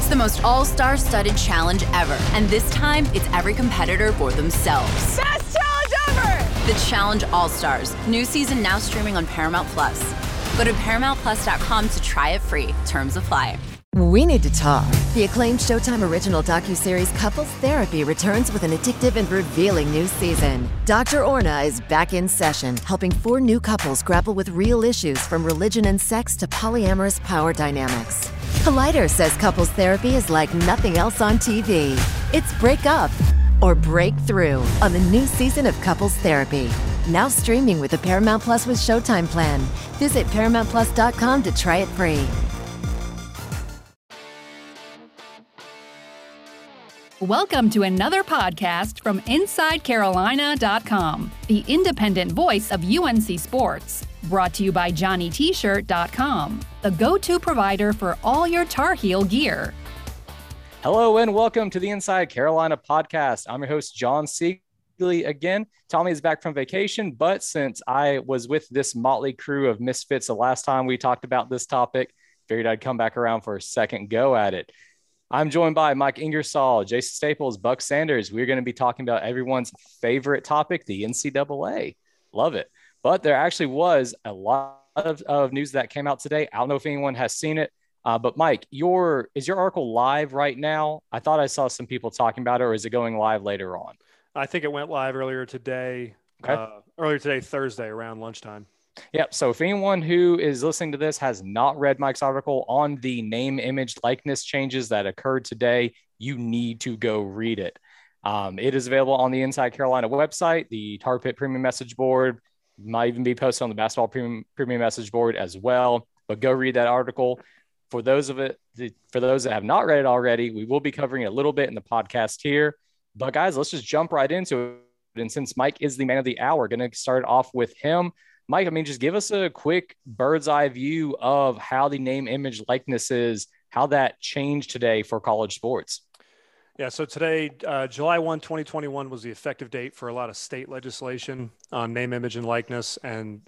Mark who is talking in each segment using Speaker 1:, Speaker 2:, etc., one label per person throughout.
Speaker 1: It's the most all star studded challenge ever. And this time, it's every competitor for themselves.
Speaker 2: Best challenge ever!
Speaker 1: The Challenge All Stars. New season now streaming on Paramount Plus. Go to ParamountPlus.com to try it free. Terms apply.
Speaker 3: We need to talk. The acclaimed Showtime original docuseries Couples Therapy returns with an addictive and revealing new season. Dr. Orna is back in session, helping four new couples grapple with real issues from religion and sex to polyamorous power dynamics. Collider says couples therapy is like nothing else on TV. It's break up or breakthrough on the new season of Couples Therapy. Now streaming with the Paramount Plus with Showtime plan. Visit ParamountPlus.com to try it free.
Speaker 4: Welcome to another podcast from InsideCarolina.com, the independent voice of UNC Sports. Brought to you by JohnnyT-shirt.com, the go-to provider for all your Tar Heel gear.
Speaker 5: Hello and welcome to the Inside Carolina podcast. I'm your host, Jon Seiglie. Again, Tommy is back from vacation, but since I was with this motley crew of misfits the last time we talked about this topic, figured I'd come back around for a second go at it. I'm joined by Mike Ingersoll, Jason Staples, Buck Sanders. We're going to be talking about everyone's favorite topic, the NCAA. Love it. But there actually was a lot of, of news that came out today. I don't know if anyone has seen it. Uh, but Mike, your is your article live right now? I thought I saw some people talking about it, or is it going live later on?
Speaker 6: I think it went live earlier today. Okay. Uh, earlier today, Thursday, around lunchtime.
Speaker 5: Yep. So if anyone who is listening to this has not read Mike's article on the name, image, likeness changes that occurred today, you need to go read it. Um, it is available on the Inside Carolina website, the Tar Pit Premium Message Board. Might even be posted on the Basketball Premium, Premium Message Board as well. But go read that article. For those of it, for those that have not read it already, we will be covering a little bit in the podcast here. But guys, let's just jump right into it. And since Mike is the man of the hour, going to start off with him. Mike, I mean, just give us a quick bird's eye view of how the name, image, likenesses, how that changed today for college sports.
Speaker 6: Yeah, so today, uh, July 1, 2021 was the effective date for a lot of state legislation on name, image, and likeness. And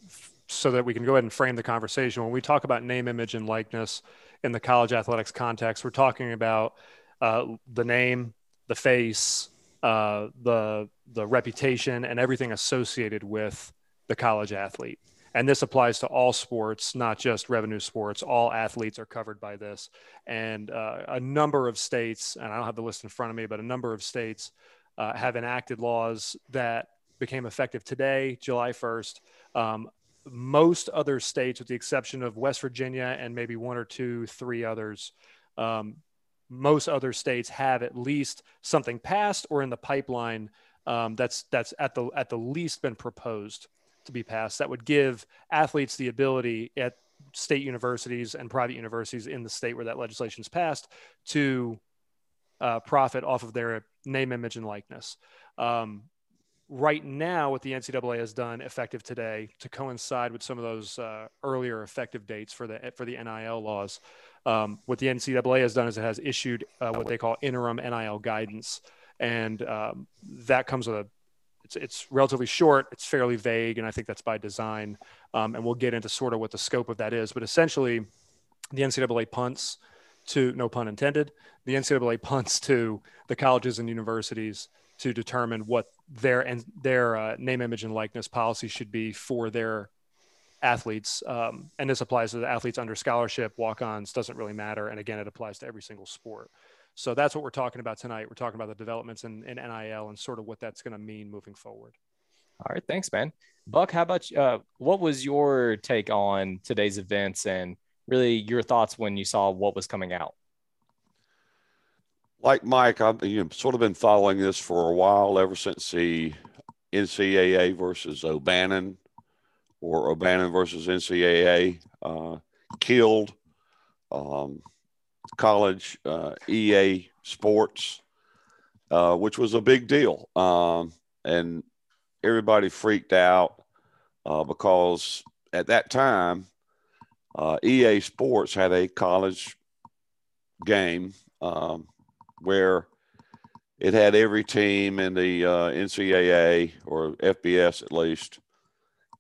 Speaker 6: so that we can go ahead and frame the conversation, when we talk about name, image, and likeness in the college athletics context, we're talking about uh, the name, the face, uh, the the reputation, and everything associated with the college athlete. And this applies to all sports, not just revenue sports. All athletes are covered by this. And uh, a number of states, and I don't have the list in front of me, but a number of states uh, have enacted laws that became effective today, July 1st. Um, most other states, with the exception of West Virginia and maybe one or two, three others, um, most other states have at least something passed or in the pipeline um, that's that's at the at the least been proposed to be passed that would give athletes the ability at state universities and private universities in the state where that legislation is passed to uh, profit off of their name, image, and likeness. Um, right now, what the NCAA has done effective today to coincide with some of those uh, earlier effective dates for the for the NIL laws, um, what the NCAA has done is it has issued uh, what they call interim NIL guidance, and um, that comes with a it's, it's relatively short, it's fairly vague, and I think that's by design. Um, and we'll get into sort of what the scope of that is. But essentially, the NCAA punts to, no pun intended, the NCAA punts to the colleges and universities to determine what their and their uh, name, image, and likeness policy should be for their athletes. Um, and this applies to the athletes under scholarship, walk-ons, doesn't really matter. And again, it applies to every single sport. So that's what we're talking about tonight. We're talking about the developments in, in NIL and sort of what that's going to mean moving forward.
Speaker 5: All right, thanks, man. Buck, how about uh, what was your take on today's events and really your thoughts when you saw what was coming out?
Speaker 7: Like Mike, I've you know, sort of been following this for a while, ever since the NCAA versus O'Bannon or O'Bannon versus NCAA uh, killed um, college uh, EA Sports, uh, which was a big deal. Um, and everybody freaked out uh, because at that time, uh, EA Sports had a college game um, where it had every team in the uh, NCAA or FBS at least,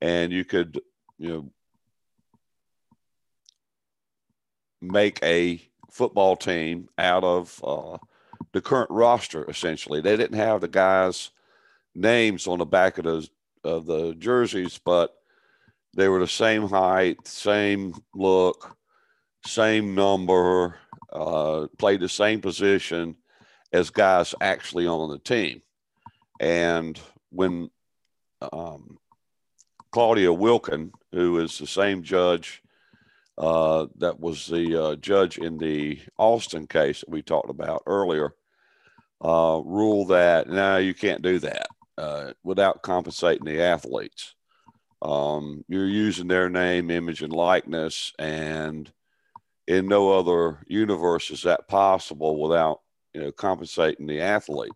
Speaker 7: and you could, you know, make a football team out of uh, the current roster. Essentially, they didn't have the guys' names on the back of the of the jerseys, but they were the same height, same look, same number, uh, played the same position as guys actually on the team. And when um, Claudia Wilken, who is the same judge uh, that was the uh, judge in the Alston case that we talked about earlier, uh, ruled that no, you can't do that uh, without compensating the athletes. Um, you're using their name, image, and likeness, and in no other universe is that possible without you know compensating the athlete.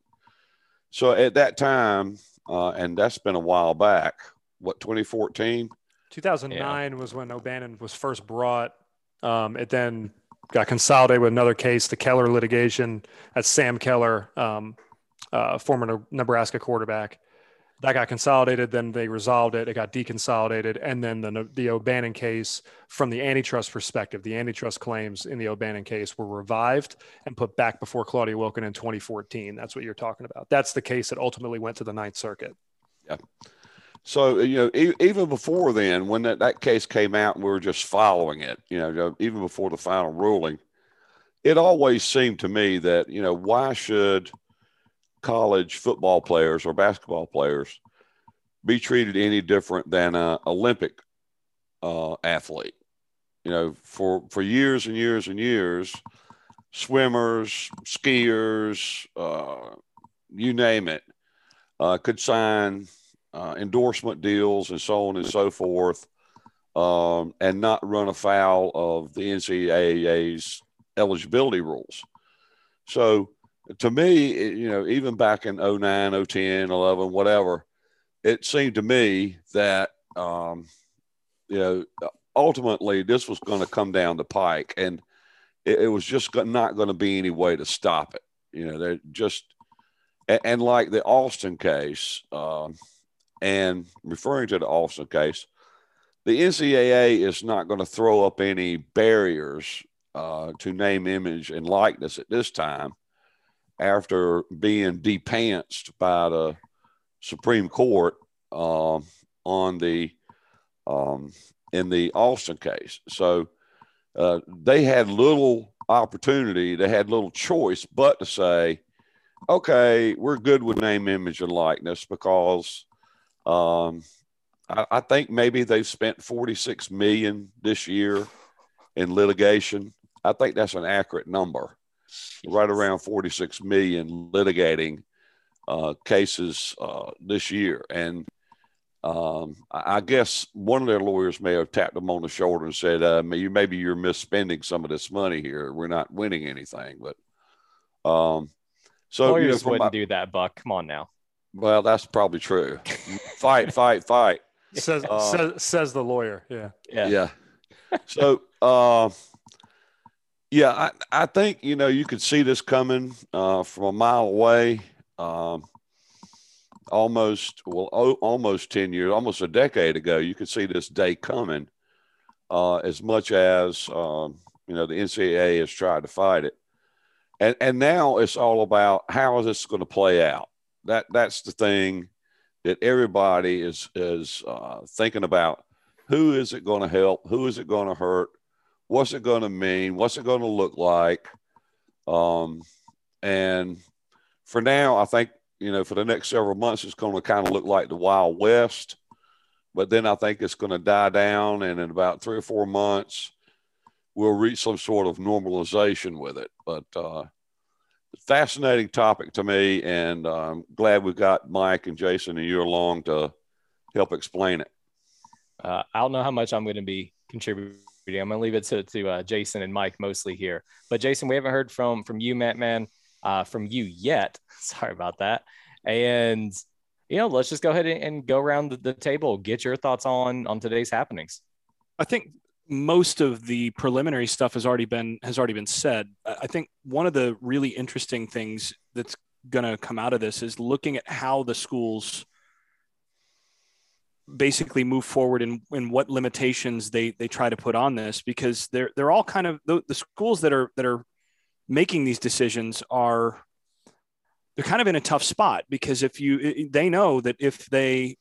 Speaker 7: So at that time, uh, and that's been a while back. What 2014?
Speaker 6: 2009 yeah. was when O'Bannon was first brought. Um, it then got consolidated with another case, the Keller litigation. That's Sam Keller, um, uh, former Nebraska quarterback that got consolidated. Then they resolved it. It got deconsolidated. And then the, the O'Bannon case, from the antitrust perspective, the antitrust claims in the O'Bannon case were revived and put back before Claudia Wilken in 2014. That's what you're talking about. That's the case that ultimately went to the Ninth Circuit.
Speaker 7: Yeah. So, you know, e- even before then, when that, that case came out and we were just following it, you know, even before the final ruling, it always seemed to me that, you know, why should – college football players or basketball players be treated any different than an Olympic uh, athlete. You know, for for years and years and years, swimmers, skiers, uh, you name it, uh, could sign uh, endorsement deals and so on and so forth, um, and not run afoul of the NCAA's eligibility rules. So to me, you know, even back in 09, 010, 11, whatever, it seemed to me that, um, you know, ultimately this was going to come down the pike and it, it was just not going to be any way to stop it. You know, they're just, and, and like the Alston case, um, and referring to the Alston case, the NCAA is not going to throw up any barriers uh, to name, image, and likeness at this time after being depantsed by the Supreme Court um, on the um, in the Alston case. So uh, they had little opportunity, they had little choice but to say, okay, we're good with name, image, and likeness because um, I, I think maybe they've spent 46 million this year in litigation. I think that's an accurate number right around 46 million litigating uh, cases uh, this year. And um, I guess one of their lawyers may have tapped them on the shoulder and said, uh, maybe you're misspending some of this money here. We're not winning anything. But um, so
Speaker 5: lawyers you know, wouldn't my, do that, Buck. Come on now.
Speaker 7: Well, that's probably true. fight, fight, fight.
Speaker 6: Says, uh, says says the lawyer. Yeah.
Speaker 7: Yeah. Yeah. So uh, yeah, I, I think you know you could see this coming uh, from a mile away. Um, almost well, o- almost ten years, almost a decade ago, you could see this day coming. Uh, as much as um, you know, the NCAA has tried to fight it, and and now it's all about how is this going to play out. That that's the thing that everybody is is uh, thinking about. Who is it going to help? Who is it going to hurt? what's it going to mean? What's it going to look like? Um, and for now, I think, you know, for the next several months, it's going to kind of look like the Wild West. But then I think it's going to die down. And in about three or four months, we'll reach some sort of normalization with it. But uh, fascinating topic to me. And I'm glad we've got Mike and Jason and you along to help explain it.
Speaker 5: Uh, I don't know how much I'm going to be contributing I'm going to leave it to, to uh, Jason and Mike mostly here. But Jason, we haven't heard from from you, Matt, man, uh, from you yet. Sorry about that. And you know, let's just go ahead and, and go around the, the table. Get your thoughts on on today's happenings.
Speaker 8: I think most of the preliminary stuff has already been has already been said. I think one of the really interesting things that's going to come out of this is looking at how the schools basically move forward and, and what limitations they they try to put on this because they're they're all kind of the, the schools that are that are making these decisions are they're kind of in a tough spot because if you they know that if they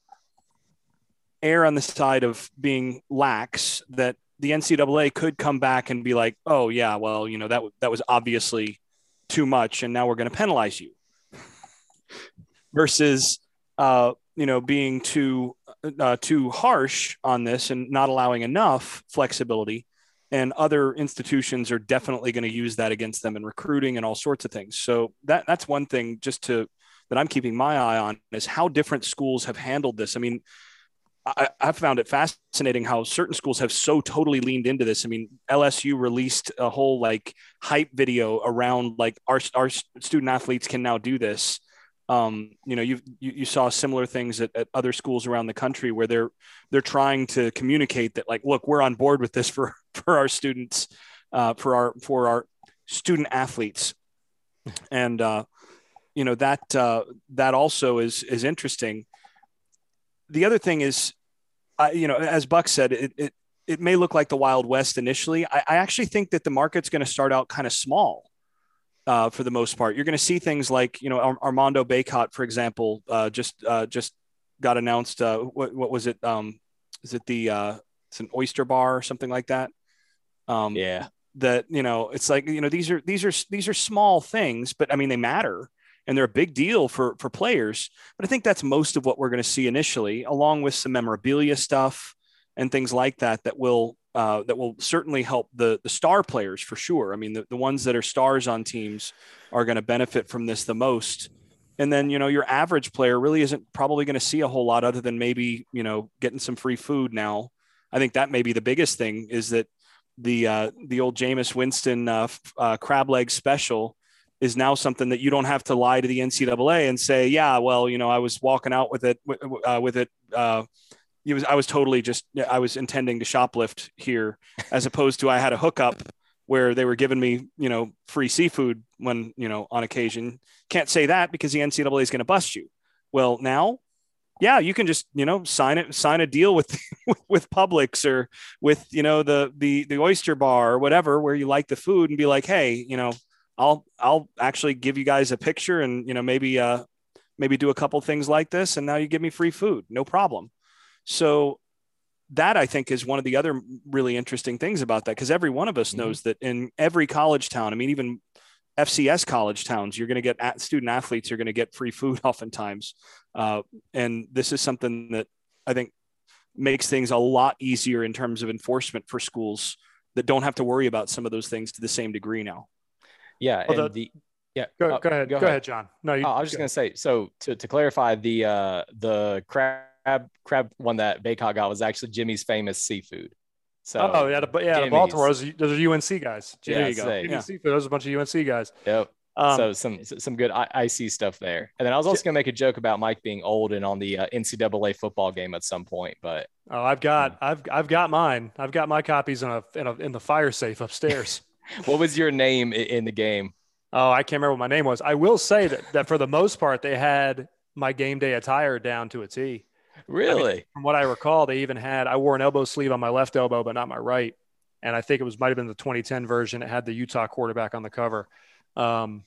Speaker 8: err on the side of being lax that the NCAA could come back and be like, "Oh yeah, well, you know that that was obviously too much, and now we're going to penalize you." Versus, uh, you know, being too uh, too harsh on this and not allowing enough flexibility, and other institutions are definitely going to use that against them in recruiting and all sorts of things. So that that's one thing just to that I'm keeping my eye on is how different schools have handled this. I mean, I, have found it fascinating how certain schools have so totally leaned into this. I mean, LSU released a whole like hype video around like our our student athletes can now do this. Um, you know, you you saw similar things at, at other schools around the country where they're they're trying to communicate that like, look, we're on board with this for for our students, uh, for our for our student athletes, and uh, you know that uh, that also is is interesting the other thing is, uh, you know, as Buck said, it, it, it may look like the Wild West initially. I, I actually think that the market's going to start out kind of small uh, for the most part. You're going to see things like, you know, Armando Bacot, for example, uh, just uh, just got announced. Uh, what, what was it? Um, is it the uh, it's an oyster bar or something like that?
Speaker 5: Um, yeah.
Speaker 8: That you know, it's like you know these are these are these are small things, but I mean they matter and they're a big deal for for players. But I think that's most of what we're going to see initially, along with some memorabilia stuff and things like that that will uh, that will certainly help the the star players for sure. I mean, the, the ones that are stars on teams are going to benefit from this the most. And then, you know, your average player really isn't probably going to see a whole lot other than maybe, you know, getting some free food now. I think that may be the biggest thing is that the uh, the old Jameis Winston uh, uh, crab leg special is now something that you don't have to lie to the NCAA and say, yeah, well, you know, I was walking out with it, uh, with it. Uh, it was, I was totally just, I was intending to shoplift here as opposed to I had a hookup where they were giving me, you know, free seafood when, you know, on occasion. Can't say that because the NCAA is going to bust you. Well, now, yeah, you can just, you know, sign it, sign a deal with, with Publix or with, you know, the, the, the oyster bar or whatever, where you like the food and be like, Hey, you know, I'll I'll actually give you guys a picture and you know maybe uh maybe do a couple things like this and now you give me free food no problem so that I think is one of the other really interesting things about that because every one of us mm-hmm. knows that in every college town I mean even FCS college towns you're going to get at, student athletes you're going to get free food oftentimes uh, and this is something that I think makes things a lot easier in terms of enforcement for schools that don't have to worry about some of those things to the same degree now.
Speaker 5: Yeah, the, yeah.
Speaker 6: Go, uh, go ahead. Go, go ahead. ahead. Jon. No,
Speaker 5: you, oh, I was just gonna say. So to, to clarify, the uh, the crab crab one that Bacot got was actually Jimmy's famous seafood. So
Speaker 6: oh yeah, the, yeah, the Baltimore. Those, those are UNC guys.
Speaker 5: Yeah, there you go.
Speaker 6: yeah. Seafood. Those are a bunch of UNC guys.
Speaker 5: Yep. Um, so some some good icy stuff there. And then I was also gonna make a joke about Mike being old and on the uh, NCAA football game at some point, but
Speaker 6: oh, I've got I've I've got mine. I've got my copies in a in a in the fire safe upstairs.
Speaker 5: what was your name in the game?
Speaker 6: Oh, I can't remember what my name was. I will say that, that for the most part, they had my game day attire down to a T.
Speaker 5: Really? I mean,
Speaker 6: from what I recall, they even had, I wore an elbow sleeve on my left elbow, but not my right. And I think it was, might have been the 2010 version. It had the Utah quarterback on the cover. Um,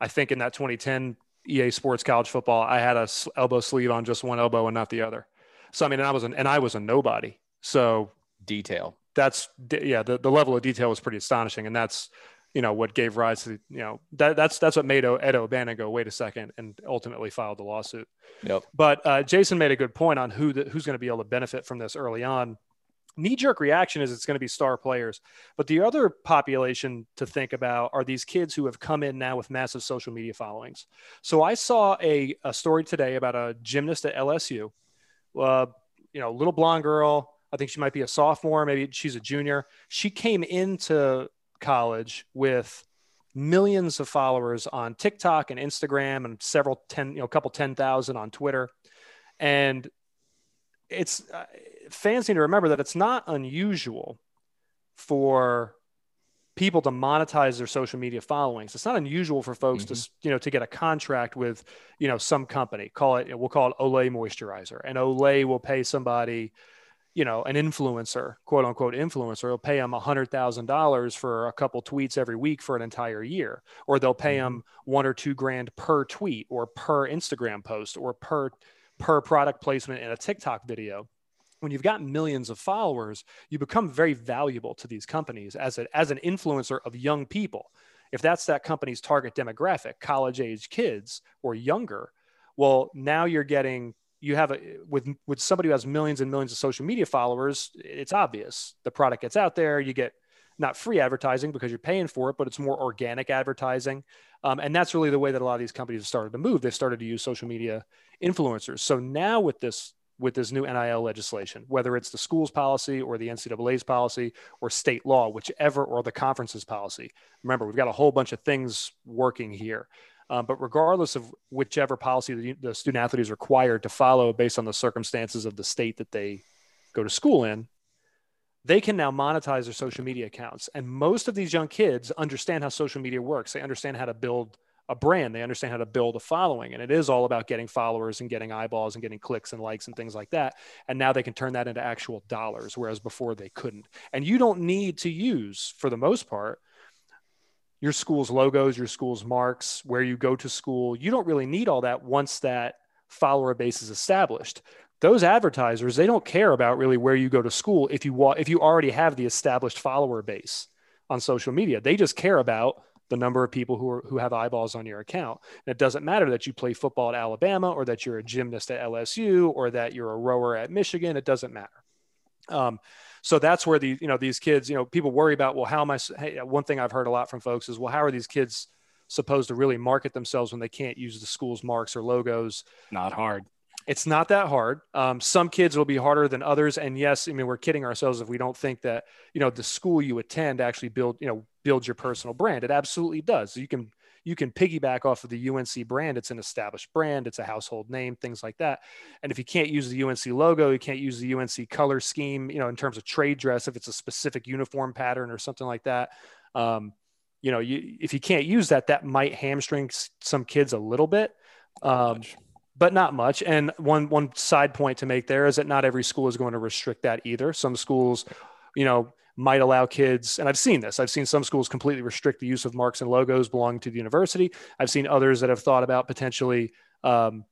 Speaker 6: I think in that 2010 EA Sports College Football, I had a elbow sleeve on just one elbow and not the other. So I mean, and I was an, and I was a nobody. So
Speaker 5: detail
Speaker 6: that's yeah the, the level of detail was pretty astonishing and that's you know what gave rise to you know that that's that's what made Ed O'Bannon go wait a second and ultimately filed the lawsuit.
Speaker 5: Yep.
Speaker 6: But uh, Jason made a good point on who the, who's going to be able to benefit from this early on. Knee jerk reaction is it's going to be star players, but the other population to think about are these kids who have come in now with massive social media followings. So I saw a, a story today about a gymnast at LSU, uh, you know, little blonde girl, I think she might be a sophomore, maybe she's a junior. She came into college with millions of followers on TikTok and Instagram and several 10, you know, a couple 10,000 on Twitter. And it's uh, fans need to remember that it's not unusual for people to monetize their social media followings. It's not unusual for folks mm-hmm. to, you know, to get a contract with, you know, some company, call it, we'll call it Olay moisturizer and Olay will pay somebody, you know, an influencer, quote unquote influencer, will pay them $100,000 for a couple tweets every week for an entire year, or they'll pay them mm-hmm. one or two grand per tweet or per Instagram post or per, per product placement in a TikTok video. When you've got millions of followers, you become very valuable to these companies as, a, as an influencer of young people. If that's that company's target demographic, college age kids or younger, well, now you're getting you have a with with somebody who has millions and millions of social media followers it's obvious the product gets out there. You get not free advertising because you're paying for it but it's more organic advertising. Um, and that's really the way that a lot of these companies have started to move. They've started to use social media influencers. So now with this with this new nil legislation whether it's the schools policy or the ncaa's policy or state law whichever or the conference's policy remember we've got a whole bunch of things working here um, but regardless of whichever policy the, the student athlete is required to follow based on the circumstances of the state that they go to school in, they can now monetize their social media accounts. And most of these young kids understand how social media works. They understand how to build a brand. They understand how to build a following. And it is all about getting followers and getting eyeballs and getting clicks and likes and things like that. And now they can turn that into actual dollars, whereas before they couldn't. And you don't need to use, for the most part, your school's logos, your school's marks, where you go to school. You don't really need all that once that follower base is established. Those advertisers, they don't care about really where you go to school if you wa- if you already have the established follower base on social media. They just care about the number of people who are, who have eyeballs on your account. And it doesn't matter that you play football at Alabama or that you're a gymnast at LSU or that you're a rower at Michigan. It doesn't matter. Um, so that's where the you know these kids you know people worry about well how am i hey, one thing i've heard a lot from folks is well how are these kids supposed to really market themselves when they can't use the school's marks or logos?
Speaker 8: Not hard.
Speaker 6: It's not that hard. Um, some kids will be harder than others. And yes i mean we're kidding ourselves if we don't think that you know the school you attend actually build you know builds your personal brand. It absolutely does. So you can you can piggyback off of the UNC brand. It's an established brand, it's a household name, things like that. And if you can't use the UNC logo, you can't use the UNC color scheme, you know, in terms of trade dress, if it's a specific uniform pattern or something like that. Um, you know, you, if you can't use that, that might hamstring some kids a little bit. Um, but not much. And one one side point to make there is that not every school is going to restrict that either. Some schools, you know, might allow kids, and I've seen this, I've seen some schools completely restrict the use of marks and logos belonging to the university. I've seen others that have thought about potentially um,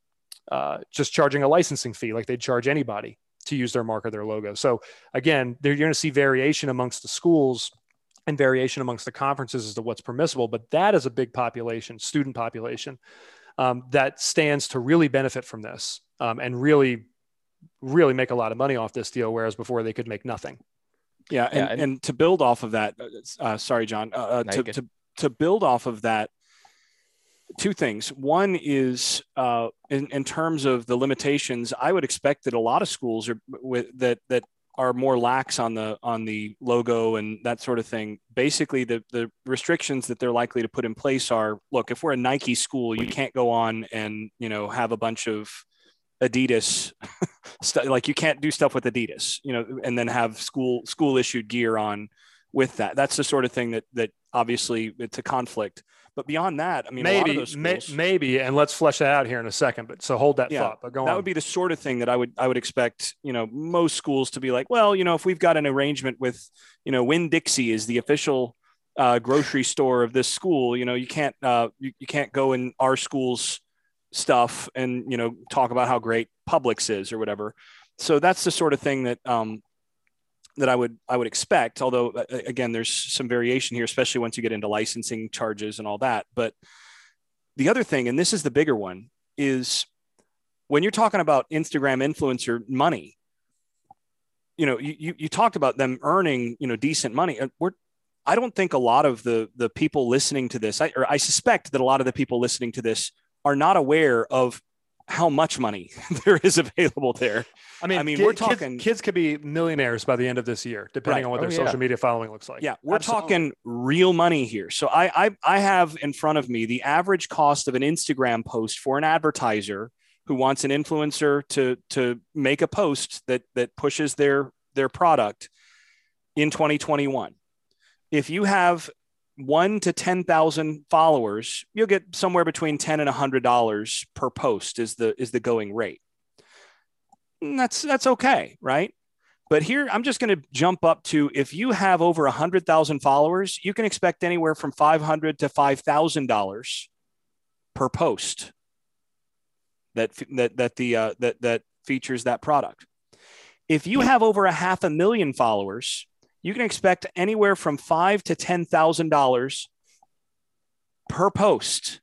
Speaker 6: uh, just charging a licensing fee like they'd charge anybody to use their mark or their logo. So again, you're going to see variation amongst the schools and variation amongst the conferences as to what's permissible, but that is a big population, student population, um, that stands to really benefit from this um, and really, really make a lot of money off this deal, whereas before they could make nothing.
Speaker 8: Yeah, and, yeah, and, and to build off of that, uh, uh sorry, Jon, uh, uh to, to, to build off of that, two things. One is uh, in, in terms of the limitations, I would expect that a lot of schools are with that that are more lax on the on the logo and that sort of thing. Basically, the the restrictions that they're likely to put in place are: look, if we're a Nike school, you can't go on and you know have a bunch of Adidas st- like you can't do stuff with Adidas, you know, and then have school school issued gear on with that. That's the sort of thing that that obviously it's a conflict. But beyond that, I mean,
Speaker 6: maybe, schools, may, maybe, and let's flesh that out here in a second. But so hold that yeah, thought. But go
Speaker 8: that
Speaker 6: on.
Speaker 8: would be the sort of thing that I would I would expect. You know, most schools to be like, well, you know, if we've got an arrangement with, you know, Winn Dixie is the official uh, grocery store of this school. You know, you can't uh, you, you can't go in our school's stuff and you know talk about how great Publix is or whatever. So that's the sort of thing that um, that I would I would expect. Although again, there's some variation here, especially once you get into licensing charges and all that. But the other thing, and this is the bigger one, is when you're talking about Instagram influencer money. You know, you you talked about them earning you know decent money. We're I don't think a lot of the the people listening to this, I, or I suspect that a lot of the people listening to this are not aware of how much money there is available there.
Speaker 6: I mean, I mean, we're talking kids, kids, could be millionaires by the end of this year, depending right. on what oh, their oh, yeah. social media following looks like.
Speaker 8: Yeah, we're Absolutely. talking real money here. So I, I I have in front of me the average cost of an Instagram post for an advertiser who wants an influencer to to make a post that that pushes their their product in 2021. If you have one to 10,000 followers, you'll get somewhere between 10 and $100 per post is the, is the going rate. And that's, that's okay. Right. But here, I'm just going to jump up to if you have over 100,000 followers, you can expect anywhere from 500 to $5,000 per post that, that, that, the, uh, that, that features that product. If you have over a half a million followers, you can expect anywhere from five to $10,000 per post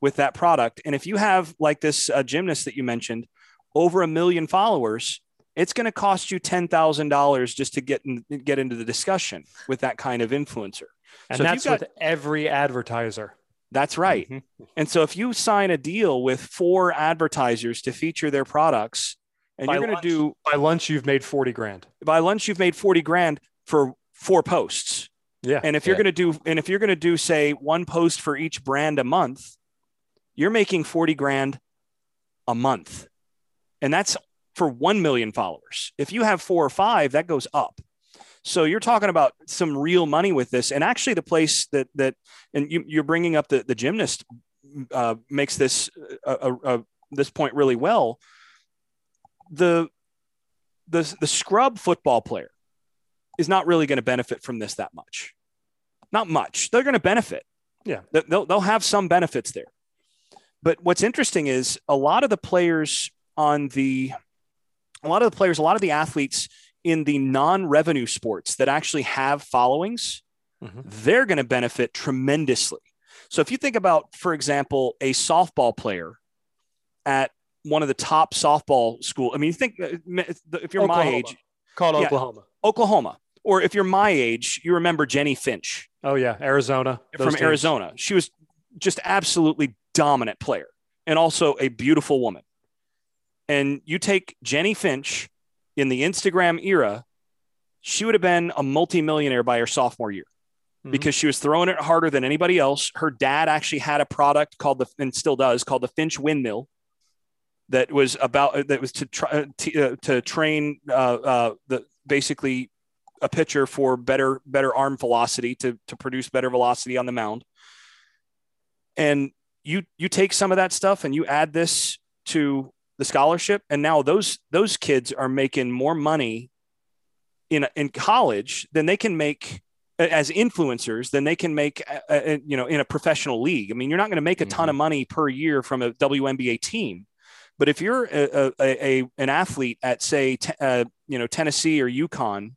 Speaker 8: with that product. And if you have like this uh, gymnast that you mentioned, over a million followers, it's going to cost you ten thousand dollars just to get in, get into the discussion with that kind of influencer.
Speaker 6: And so that's got, with every advertiser.
Speaker 8: That's right. Mm-hmm. And so if you sign a deal with four advertisers to feature their products, and by you're going to do
Speaker 6: by lunch, you've made forty grand.
Speaker 8: By lunch, you've made forty grand for four posts.
Speaker 6: Yeah.
Speaker 8: And if you're going to do, and if you're going to do, say, one post for each brand a month, you're making 40 grand a month. And that's for 1 million followers. If you have four or five, that goes up. So you're talking about some real money with this. And actually, the place that, that, and you, are bringing up the, the gymnast uh, makes this, uh, uh, uh, this point really well. The, the, the scrub football player is not really going to benefit from this that much. Not much. They're going to benefit.
Speaker 6: Yeah.
Speaker 8: They'll, they'll have some benefits there. But what's interesting is a lot of the players on the, a lot of the players, a lot of the athletes in the non revenue sports that actually have followings, mm-hmm. they're going to benefit tremendously. So if you think about, for example, a softball player at one of the top softball school, I mean, you think uh, if you're
Speaker 6: Oklahoma.
Speaker 8: my age,
Speaker 6: called yeah, Oklahoma,
Speaker 8: Oklahoma, or if you're my age, you remember Jennie Finch.
Speaker 6: Oh yeah, Arizona
Speaker 8: from teams. Arizona. She was just absolutely dominant player and also a beautiful woman. And you take Jennie Finch in the Instagram era, she would have been a multimillionaire by her sophomore year mm-hmm. because she was throwing it harder than anybody else. Her dad actually had a product called the, and still does, called the Finch Windmill that was about, that was to try to, uh, to train uh, uh, the basically a pitcher for better, better arm velocity to, to produce better velocity on the mound. And you you take some of that stuff and you add this to the scholarship and now those those kids are making more money in in college than they can make as influencers than they can make uh, uh, you know in a professional league i mean you're not going to make a ton mm-hmm. of money per year from a WNBA team but if you're a, a, a an athlete at say t- uh, you know Tennessee or UConn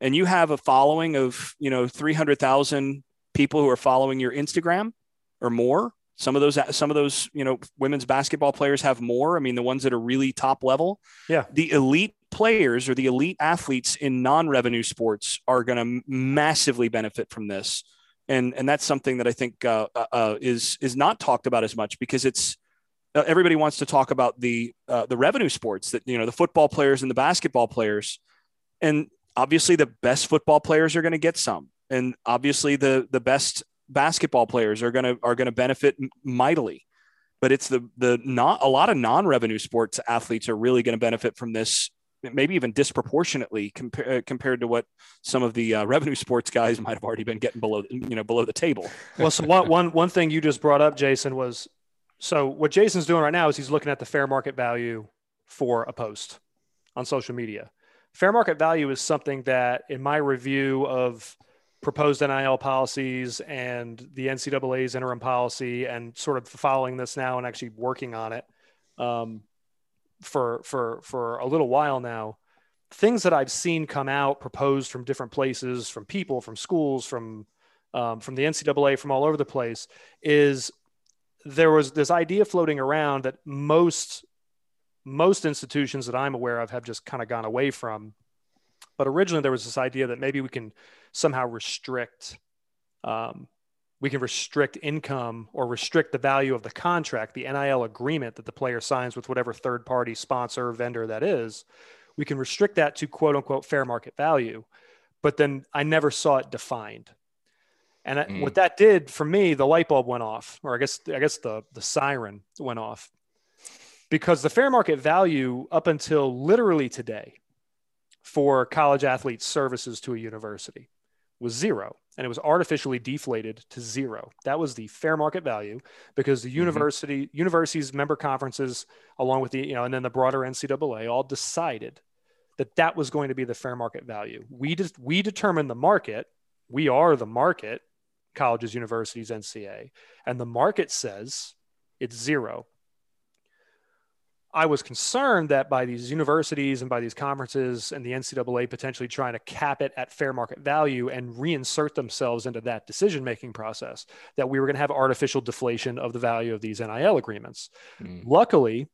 Speaker 8: and you have a following of you know 300,000 people who are following your Instagram or more some of those, some of those, you know, women's basketball players have more. I mean, the ones that are really top level.
Speaker 6: Yeah.
Speaker 8: The elite players or the elite athletes in non-revenue sports are going to massively benefit from this, and and that's something that I think uh, uh, uh, is is not talked about as much because it's everybody wants to talk about the uh, the revenue sports that you know the football players and the basketball players, and obviously the best football players are going to get some, and obviously the the best basketball players are going to are going to benefit mightily. But it's the the not a lot of non-revenue sports athletes are really going to benefit from this maybe even disproportionately compared uh, compared to what some of the uh, revenue sports guys might have already been getting below you know below the table.
Speaker 6: Well so one, one, one thing you just brought up jason was so what jason's doing right now is he's looking at the fair market value for a post on social media fair market value is something that in my review of proposed NIL policies and the NCAA's interim policy, and sort of following this now and actually working on it um, for for for a little while now. Things that I've seen come out proposed from different places, from people, from schools, from um, from the NCAA, from all over the place, is there was this idea floating around that most most institutions that I'm aware of have just kind of gone away from. But originally, there was this idea that maybe we can somehow restrict um, we can restrict income or restrict the value of the contract, the NIL agreement that the player signs with whatever third party sponsor or vendor that is. We can restrict that to quote unquote fair market value. But then I never saw it defined. And mm. what that did for me, the light bulb went off, or I guess I guess the the siren went off. Because the fair market value up until literally today for college athletes services to a university was zero and it was artificially deflated to zero. That was the fair market value because the mm-hmm. university universities member conferences along with the you know and then the broader NCAA all decided that that was going to be the fair market value. We just we determine the market. We are the market, colleges, universities, NCA, and the market says it's zero. I was concerned that by these universities and by these conferences and the NCAA potentially trying to cap it at fair market value and reinsert themselves into that decision making process, that we were going to have artificial deflation of the value of these NIL agreements. Mm. Luckily,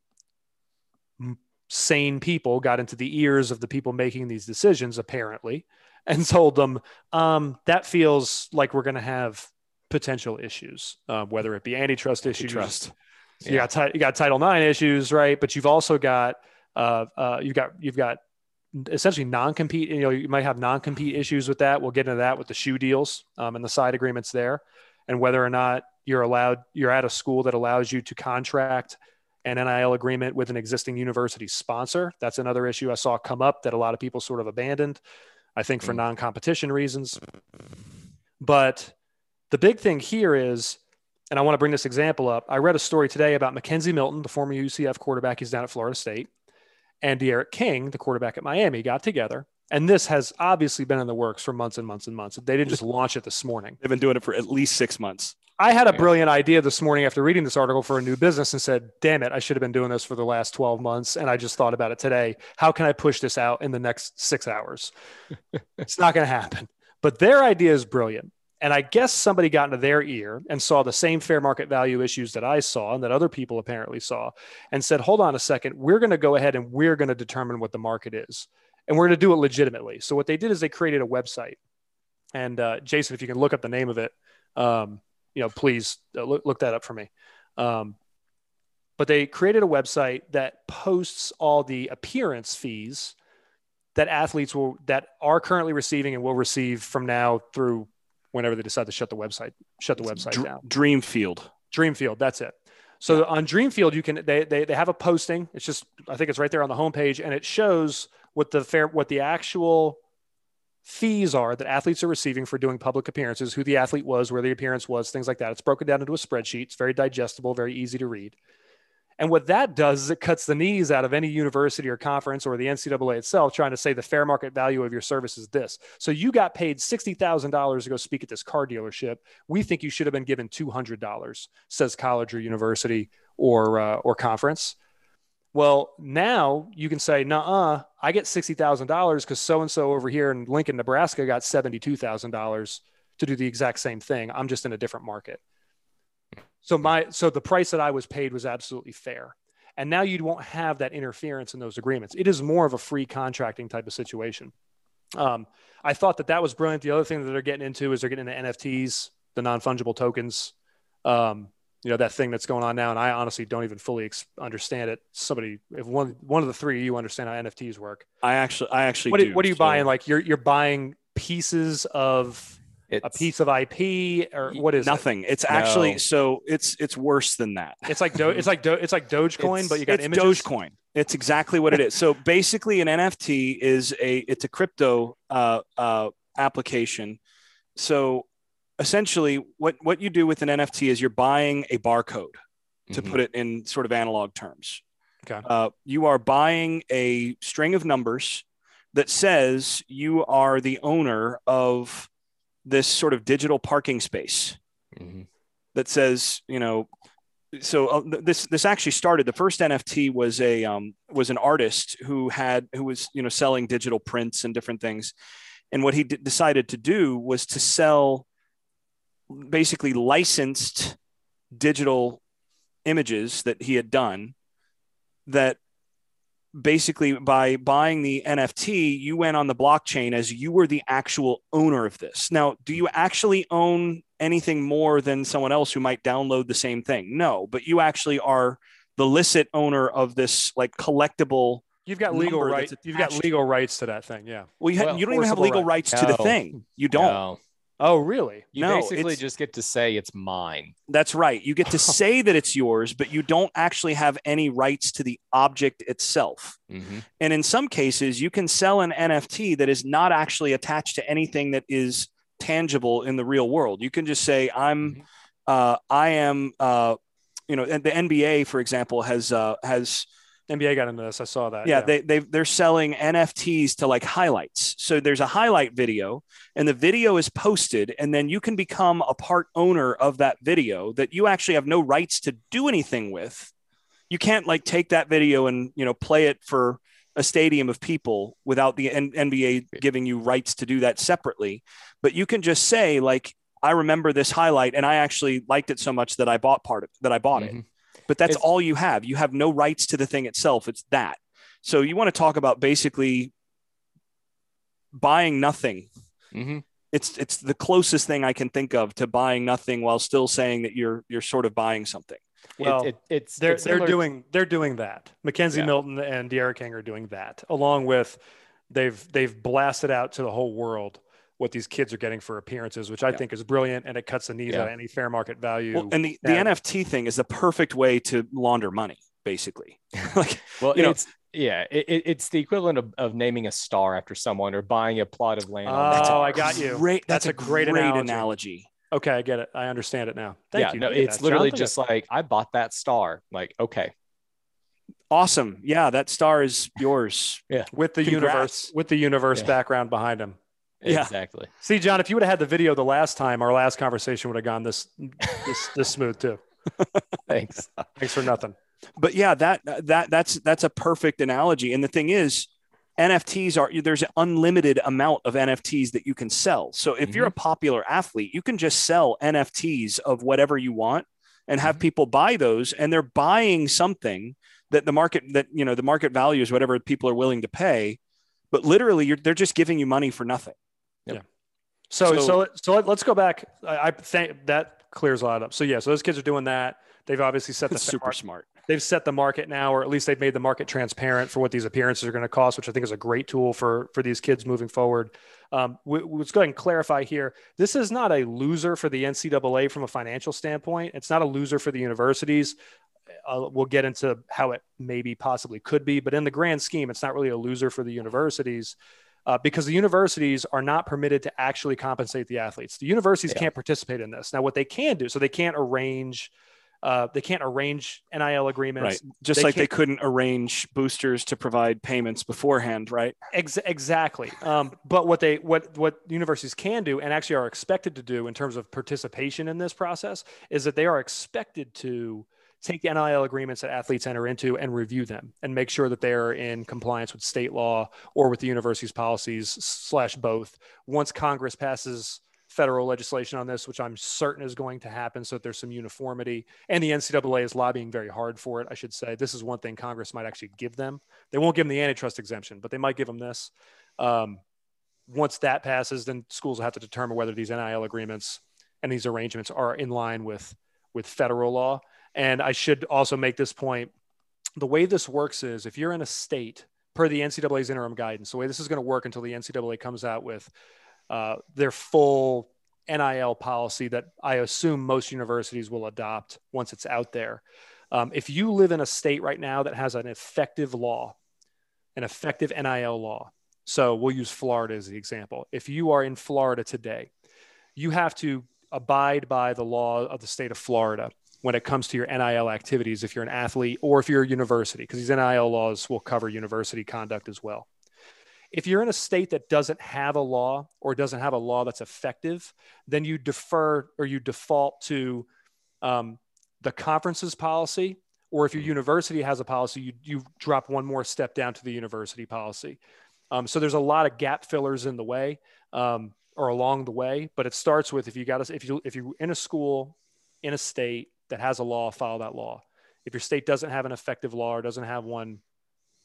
Speaker 6: sane people got into the ears of the people making these decisions, apparently, and told them um, that feels like we're going to have potential issues, uh, whether it be antitrust issues.
Speaker 8: Antitrust
Speaker 6: so yeah. you got you got Title IX issues, right? But you've also got uh, uh, you've got you've got essentially non-compete. You know, you might have non-compete issues with that. We'll get into that with the shoe deals um, and the side agreements there, and whether or not you're allowed you're at a school that allows you to contract an NIL agreement with an existing university sponsor. That's another issue I saw come up that a lot of people sort of abandoned. I think for mm. non-competition reasons. But the big thing here is and I want to bring this example up. I read a story today about McKenzie Milton, the former UCF quarterback. He's down at Florida State, and D'Eriq King, the quarterback at Miami, got together. And this has obviously been in the works for months and months and months. They didn't just launch it this morning.
Speaker 8: They've been doing it for at least six months.
Speaker 6: I had a brilliant idea this morning after reading this article for a new business and said, damn it, I should have been doing this for the last 12 months. And I just thought about it today. How can I push this out in the next six hours? it's not going to happen. But their idea is brilliant. And I guess somebody got into their ear and saw the same fair market value issues that I saw and that other people apparently saw and said, hold on a second, we're going to go ahead and we're going to determine what the market is. And we're going to do it legitimately. So what they did is they created a website. And uh, Jason, if you can look up the name of it, um, you know, please uh, look, look, that up for me. Um, but they created a website that posts all the appearance fees that athletes will that are currently receiving and will receive from now through whenever they decide to shut the website shut the website Dr- down.
Speaker 8: Dreamfield.
Speaker 6: Dreamfield, that's it. So yeah. on Dreamfield, you can they, they they have a posting. It's just I think it's right there on the homepage, and it shows what the fair what the actual fees are that athletes are receiving for doing public appearances, who the athlete was, where the appearance was, things like that. It's broken down into a spreadsheet. It's very digestible, very easy to read. And what that does is it cuts the knees out of any university or conference or the NCAA itself trying to say the fair market value of your service is this. So you got paid $60,000 to go speak at this car dealership. We think you should have been given $200, says college or university or, uh, or conference. Well, now you can say, nah, I get $60,000 because so and so over here in Lincoln, Nebraska got $72,000 to do the exact same thing. I'm just in a different market. So my so the price that I was paid was absolutely fair. And now you won't have that interference in those agreements. It is more of a free contracting type of situation. Um, I thought that that was brilliant. The other thing that they're getting into is they're getting into NFTs, the non fungible tokens. Um, you know that thing that's going on now, and I honestly don't even fully ex- understand it. Somebody, if one one of the three, you understand how NFTs work.
Speaker 8: I actually, I actually.
Speaker 6: What,
Speaker 8: do,
Speaker 6: what are you so. buying? Like you're you're buying pieces of it's, a piece of IP or what is
Speaker 8: nothing?
Speaker 6: It?
Speaker 8: It's actually no. so it's it's worse than that.
Speaker 6: It's like Do, it's like Do, it's like Dogecoin, it's, but you got
Speaker 8: it's
Speaker 6: images.
Speaker 8: Dogecoin. It's exactly what it is. So basically, an NFT is a it's a crypto uh, uh, application. So essentially, what what you do with an NFT is you're buying a barcode, to mm-hmm. put it in sort of analog terms.
Speaker 6: Okay.
Speaker 8: Uh, you are buying a string of numbers that says you are the owner of this sort of digital parking space mm-hmm. that says, you know, so uh, this this actually started. The first NFT was a um, was an artist who had who was you know selling digital prints and different things, and what he d- decided to do was to sell basically licensed digital images that he had done that basically by buying the NFT, you went on the blockchain as you were the actual owner of this. Now, do you actually own anything more than someone else who might download the same thing? No, but you actually are the licit owner of this like collectible.
Speaker 6: You've got legal rights. You've got legal rights to that thing. Yeah.
Speaker 8: Well, you, well, you don't even have legal rights, rights no. to the thing. You don't. No.
Speaker 6: Oh, really?
Speaker 5: You no, basically just get to say it's mine.
Speaker 8: That's right. You get to say that it's yours, but you don't actually have any rights to the object itself. Mm-hmm. And in some cases, you can sell an NFT that is not actually attached to anything that is tangible in the real world. You can just say, "I'm, mm-hmm. uh, I am," uh, you know. The NBA, for example, has uh, has
Speaker 6: NBA got into this. I saw that.
Speaker 8: Yeah, they they they're selling NFTs to like highlights. So there's a highlight video, and the video is posted, and then you can become a part owner of that video that you actually have no rights to do anything with. You can't like take that video and you know play it for a stadium of people without the N- NBA giving you rights to do that separately. But you can just say like, I remember this highlight, and I actually liked it so much that I bought part of that I bought
Speaker 5: Mhm.
Speaker 8: it. But that's
Speaker 5: It's-
Speaker 8: all you have. You have no rights to the thing itself. It's that. So you want to talk about basically buying nothing.
Speaker 5: Mhm.
Speaker 8: It's it's the closest thing I can think of to buying nothing while still saying that you're you're sort of buying something.
Speaker 6: Well,
Speaker 5: it, it, it's
Speaker 6: they're
Speaker 5: it's
Speaker 6: they're doing they're doing that. McKenzie
Speaker 5: Yeah.
Speaker 6: Milton and D'Eriq King are doing that, along with they've they've blasted out to the whole world what these kids are getting for appearances, which I
Speaker 8: Yeah.
Speaker 6: think is brilliant, and it cuts the knees
Speaker 5: Yeah.
Speaker 6: out of any fair market value.
Speaker 8: Well, and the, the
Speaker 6: Yeah.
Speaker 8: NFT thing is the perfect way to launder money, basically. like
Speaker 5: Well,
Speaker 8: you know-
Speaker 5: it's yeah, it, it- it's the equivalent of, of naming a star after someone or buying a plot of land. on
Speaker 6: Oh, I got you.
Speaker 8: Great.
Speaker 6: That's
Speaker 8: That's,
Speaker 6: a
Speaker 8: a
Speaker 6: great
Speaker 8: great,
Speaker 6: analogy.
Speaker 8: analogy.
Speaker 6: okay, I get it. I understand it now. Thank
Speaker 5: yeah,
Speaker 6: you.
Speaker 5: no, it's
Speaker 6: that,
Speaker 5: literally
Speaker 6: Jonathan.
Speaker 5: just like I bought that star. Like, okay,
Speaker 8: Awesome. Yeah, that star is yours.
Speaker 6: with the
Speaker 8: Congrats.
Speaker 6: universe with the universe
Speaker 5: Yeah.
Speaker 6: background behind him.
Speaker 8: Yeah.
Speaker 5: exactly.
Speaker 6: See, Jon, if you would have had the video the last time, our last conversation would have gone this this, this smooth too.
Speaker 5: Thanks.
Speaker 6: Thanks for nothing.
Speaker 8: but yeah that that that's that's a perfect analogy and the thing is nfts are there's an unlimited amount of nfts that you can sell so if you're a mm-hmm. popular athlete you can just sell nfts of whatever you want and have mm-hmm. people buy those and they're buying something that the market that you know the market value is whatever people are willing to pay but literally you're, they're just giving you money for nothing
Speaker 6: So,
Speaker 8: So-
Speaker 6: so, so, let, us go back. I, I think that clears a lot up. So, yeah, so those kids are doing that. They've obviously set the
Speaker 8: super
Speaker 6: mar-
Speaker 8: smart
Speaker 6: they've set the market now, or at least they've made the market transparent for what these appearances are going to cost, which I think is a great tool for for these kids moving forward. Um, we, let's go ahead and clarify here. This is not a loser for the NCAA from a financial standpoint. It's not a loser for the universities. Uh, we'll get into how it maybe possibly could be, but in the grand scheme, it's not really a loser for the universities. Uh, because the universities are not permitted to actually compensate the athletes. The universities
Speaker 5: Yeah.
Speaker 6: can't participate in this. Now, what they can do, so they can't arrange, uh, they can't arrange NIL agreements.
Speaker 8: right just
Speaker 6: They
Speaker 8: like they couldn't arrange boosters to provide payments beforehand right
Speaker 6: Ex- exactly. Um, but what they what what universities can do and actually are expected to do in terms of participation in this process is that they are expected to take NIL agreements that athletes enter into and review them and make sure that they are in compliance with state law or with the university's policies slash both. Once Congress passes federal legislation on this, which I'm certain is going to happen, so that there's some uniformity. And the NCAA is lobbying very hard for it. I should say this is one thing Congress might actually give them. They won't give them the antitrust exemption, but they might give them this. Um, once that passes, then schools will have to determine whether these NIL agreements and these arrangements are in line with with federal law. And I should also make this point: the way this works is if you're in a state per the NCAA's interim guidance, the way this is going to work until the NCAA comes out with uh, their full NIL policy that I assume most universities will adopt once it's out there. Um, if you live in a state right now that has an effective law, an effective NIL law, so we'll use Florida as the example. If you are in Florida today, you have to abide by the law of the state of Florida when it comes to your NIL activities if you're an athlete or if you're a university, because these NIL laws will cover university conduct as well. If you're in a state that doesn't have a law or doesn't have a law that's effective, then you defer or you default to um, the conference's policy. Or if your university has a policy, you, you drop one more step down to the university policy. Um, so there's a lot of gap fillers in the way um, or along the way, but it starts with if you got to, if you if you're in a school in a state that has a law, follow that law. If your state doesn't have an effective law or doesn't have one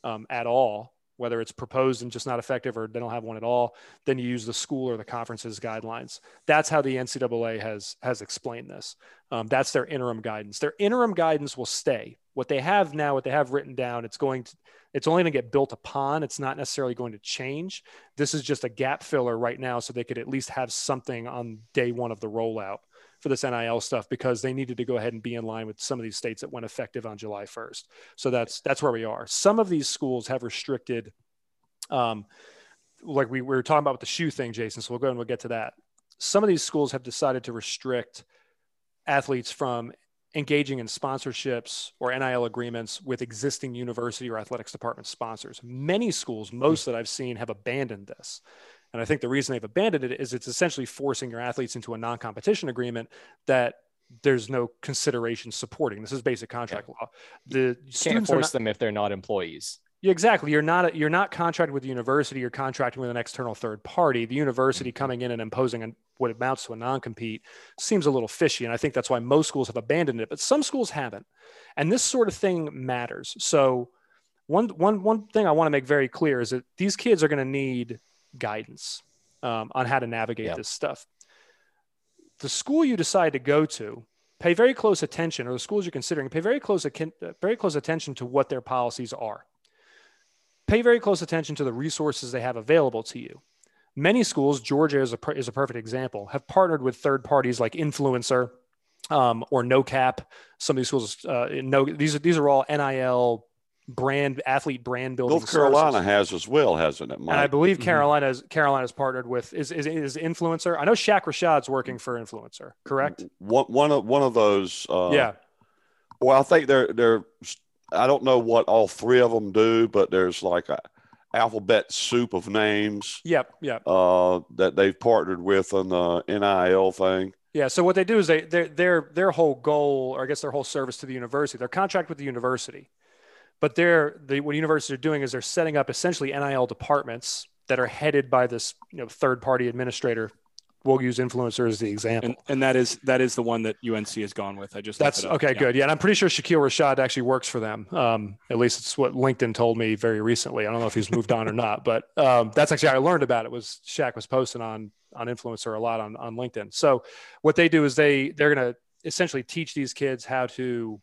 Speaker 6: um, at all, whether it's proposed and just not effective or they don't have one at all, then you use the school or the conference's guidelines. That's how the NCAA has has explained this. Um, that's their interim guidance. Their interim guidance will stay. What they have now, what they have written down, it's going to, it's only going to get built upon. It's not necessarily going to change. This is just a gap filler right now, so they could at least have something on day one of the rollout for this NIL stuff because they needed to go ahead and be in line with some of these states that went effective on July 1st. So that's that's where we are. Some of these schools have restricted, um, like we, we were talking about with the shoe thing, Jason. So we'll go and we'll get to that. Some of these schools have decided to restrict athletes from engaging in sponsorships or NIL agreements with existing university or athletics department sponsors. Many schools, most that I've seen, have abandoned this. And I think the reason they've abandoned it is it's essentially forcing your athletes into a non competition agreement that there's no consideration supporting. This is basic contract yeah. law.
Speaker 5: The you can't force not, them if they're not employees.
Speaker 6: Yeah, exactly. You're not you're not contracted with the university. You're contracting with an external third party. The university mm-hmm. coming in and imposing an, what amounts to a non-compete seems a little fishy, and I think that's why most schools have abandoned it. But some schools haven't, and this sort of thing matters. So, one one one thing I want to make very clear is that these kids are going to need guidance um, on how to navigate this stuff. The school you decide to go to, pay very close attention, or the schools you're considering, pay very close very close attention to what their policies are pay very close attention to the resources they have available to you. Many schools, Georgia is a, is a perfect example, have partnered with third parties like INFLCR um, or No Cap. Some of these schools, uh, no, these are these are all NIL brand athlete brand building.
Speaker 7: North Carolina has as well, hasn't it?
Speaker 6: Mike? And I believe mm-hmm. Carolina's mm-hmm. Carolina's partnered with is, is is INFLCR. I know Shaq Rashad's working for INFLCR, correct?
Speaker 7: One one of one of those. Uh,
Speaker 6: yeah.
Speaker 7: Well, I think they're they're I don't know what all three of them do, but there's like a alphabet soup of names.
Speaker 6: Yep, yep.
Speaker 7: Uh, that they've partnered with on the NIL thing.
Speaker 6: Yeah. So what they do is they their their their whole goal, or I guess their whole service to the university, their contract with the university, but they're the what universities are doing is they're setting up essentially NIL departments that are headed by this you know third party administrator we'll use INFLCR as the example.
Speaker 8: And, and, that is that is the one that UNC has gone with. I just
Speaker 6: that's okay, yeah. good. Yeah, and I'm pretty sure Shakeel Rashad actually works for them. Um, at least it's what LinkedIn told me very recently. I don't know if he's moved on or not, but um, that's actually how I learned about it. Was Shaq was posting on on INFLCR a lot on on LinkedIn. So what they do is they they're going to essentially teach these kids how to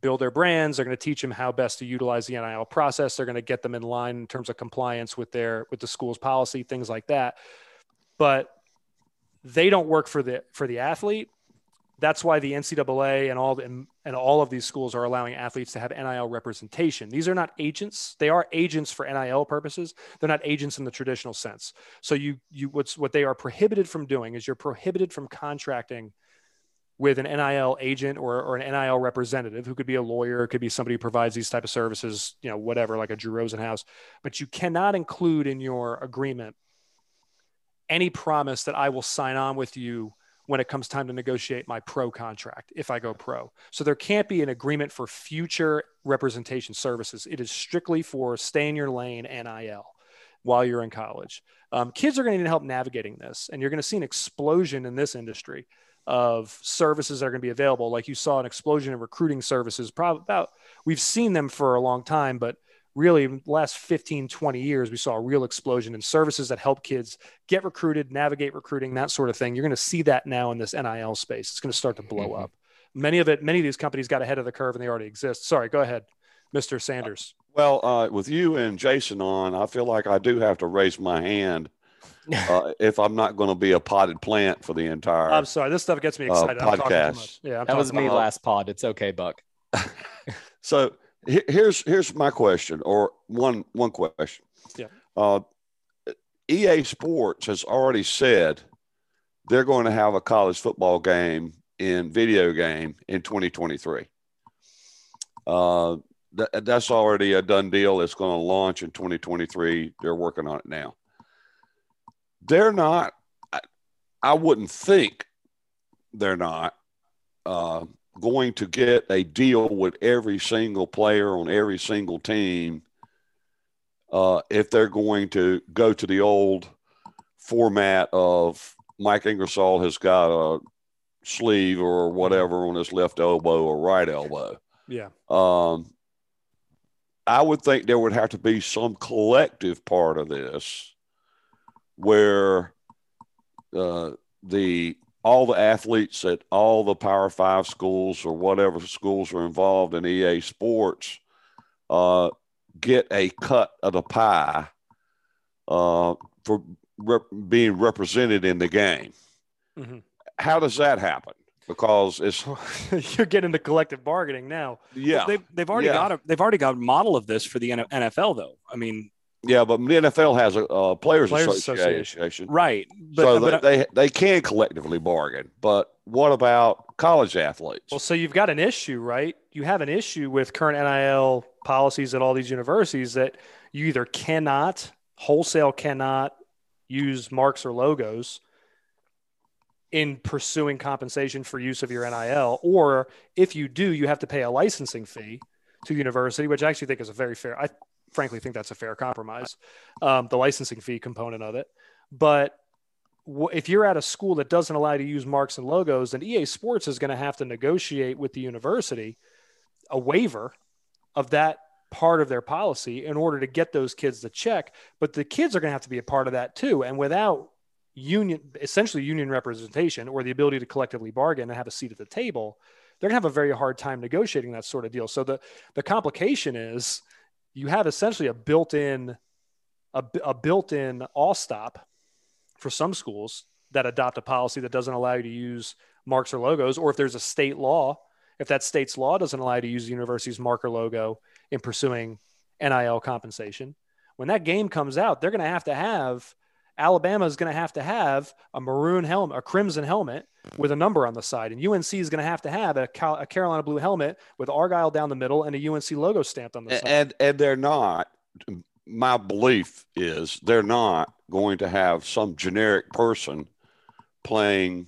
Speaker 6: build their brands. They're going to teach them how best to utilize the NIL process. They're going to get them in line in terms of compliance with their with the school's policy, things like that. But they don't work for the for the athlete. That's why the NCAA and all the, and, and all of these schools are allowing athletes to have NIL representation. These are not agents; they are agents for NIL purposes. They're not agents in the traditional sense. So you you what's what they are prohibited from doing is you're prohibited from contracting with an NIL agent or, or an NIL representative who could be a lawyer, could be somebody who provides these type of services, you know, whatever, like a Drew Rosenhaus. But you cannot include in your agreement any promise that I will sign on with you when it comes time to negotiate my pro contract if I go pro. So there can't be an agreement for future representation services. It is strictly for stay in your lane NIL while you're in college. Um, kids are going to need help navigating this, and you're going to see an explosion in this industry of services that are going to be available. Like you saw an explosion in recruiting services. Probably about we've seen them for a long time, but really last 15 20 years we saw a real explosion in services that help kids get recruited navigate recruiting that sort of thing you're going to see that now in this nil space it's going to start to blow mm-hmm. up many of it many of these companies got ahead of the curve and they already exist sorry go ahead mr sanders
Speaker 7: well uh, with you and jason on i feel like i do have to raise my hand uh, if i'm not going to be a potted plant for the entire
Speaker 6: i'm sorry this stuff gets me uh, excited
Speaker 7: uh, podcast
Speaker 5: yeah I'm that was me last pod it's okay buck
Speaker 7: so here's here's my question or one one question.
Speaker 6: Yeah.
Speaker 7: Uh, EA Sports has already said they're going to have a college football game in video game in 2023. Uh, that, that's already a done deal. It's going to launch in 2023. They're working on it now. They're not. I, I wouldn't think they're not. Uh, going to get a deal with every single player on every single team uh, if they're going to go to the old format of Mike Ingersoll has got a sleeve or whatever on his left elbow or right elbow.
Speaker 6: Yeah.
Speaker 7: Um, I would think there would have to be some collective part of this where uh, the all the athletes at all the Power Five schools or whatever schools are involved in EA Sports uh, get a cut of the pie uh, for rep- being represented in the game. Mm-hmm. How does that happen? Because it's
Speaker 6: you're getting the collective bargaining now.
Speaker 7: Yeah,
Speaker 8: they've, they've already yeah. got a they've already got a model of this for the NFL though. I mean,
Speaker 7: Yeah, but the NFL has a uh, players,
Speaker 6: Players
Speaker 7: association,
Speaker 6: Association.
Speaker 8: Right. But,
Speaker 7: so
Speaker 8: but
Speaker 7: they, they they can collectively bargain. But what about college athletes?
Speaker 6: Well, so you've got an issue, right? You have an issue with current NIL policies at all these universities that you either cannot, wholesale cannot use marks or logos in pursuing compensation for use of your NIL, or if you do, you have to pay a licensing fee to the university, which I actually think is a very fair. I frankly think that's a fair compromise, um, the licensing fee component of it. But wh- if you're at a school that doesn't allow you to use marks and logos, then EA Sports is going to have to negotiate with the university a waiver of that part of their policy in order to get those kids to check. But the kids are going to have to be a part of that too. And without union, essentially union representation or the ability to collectively bargain and have a seat at the table, they're going to have a very hard time negotiating that sort of deal. So the the complication is you have essentially a built-in a, a built-in all stop for some schools that adopt a policy that doesn't allow you to use marks or logos, or if there's a state law, if that state's law doesn't allow you to use the university's marker logo in pursuing NIL compensation, when that game comes out, they're going to have to have Alabama is going to have to have a maroon helmet, a crimson helmet with a number on the side, and UNC is going to have to have a, Cal- a Carolina blue helmet with Argyle down the middle and a UNC logo stamped on the side.
Speaker 7: and and they're not. My belief is they're not going to have some generic person playing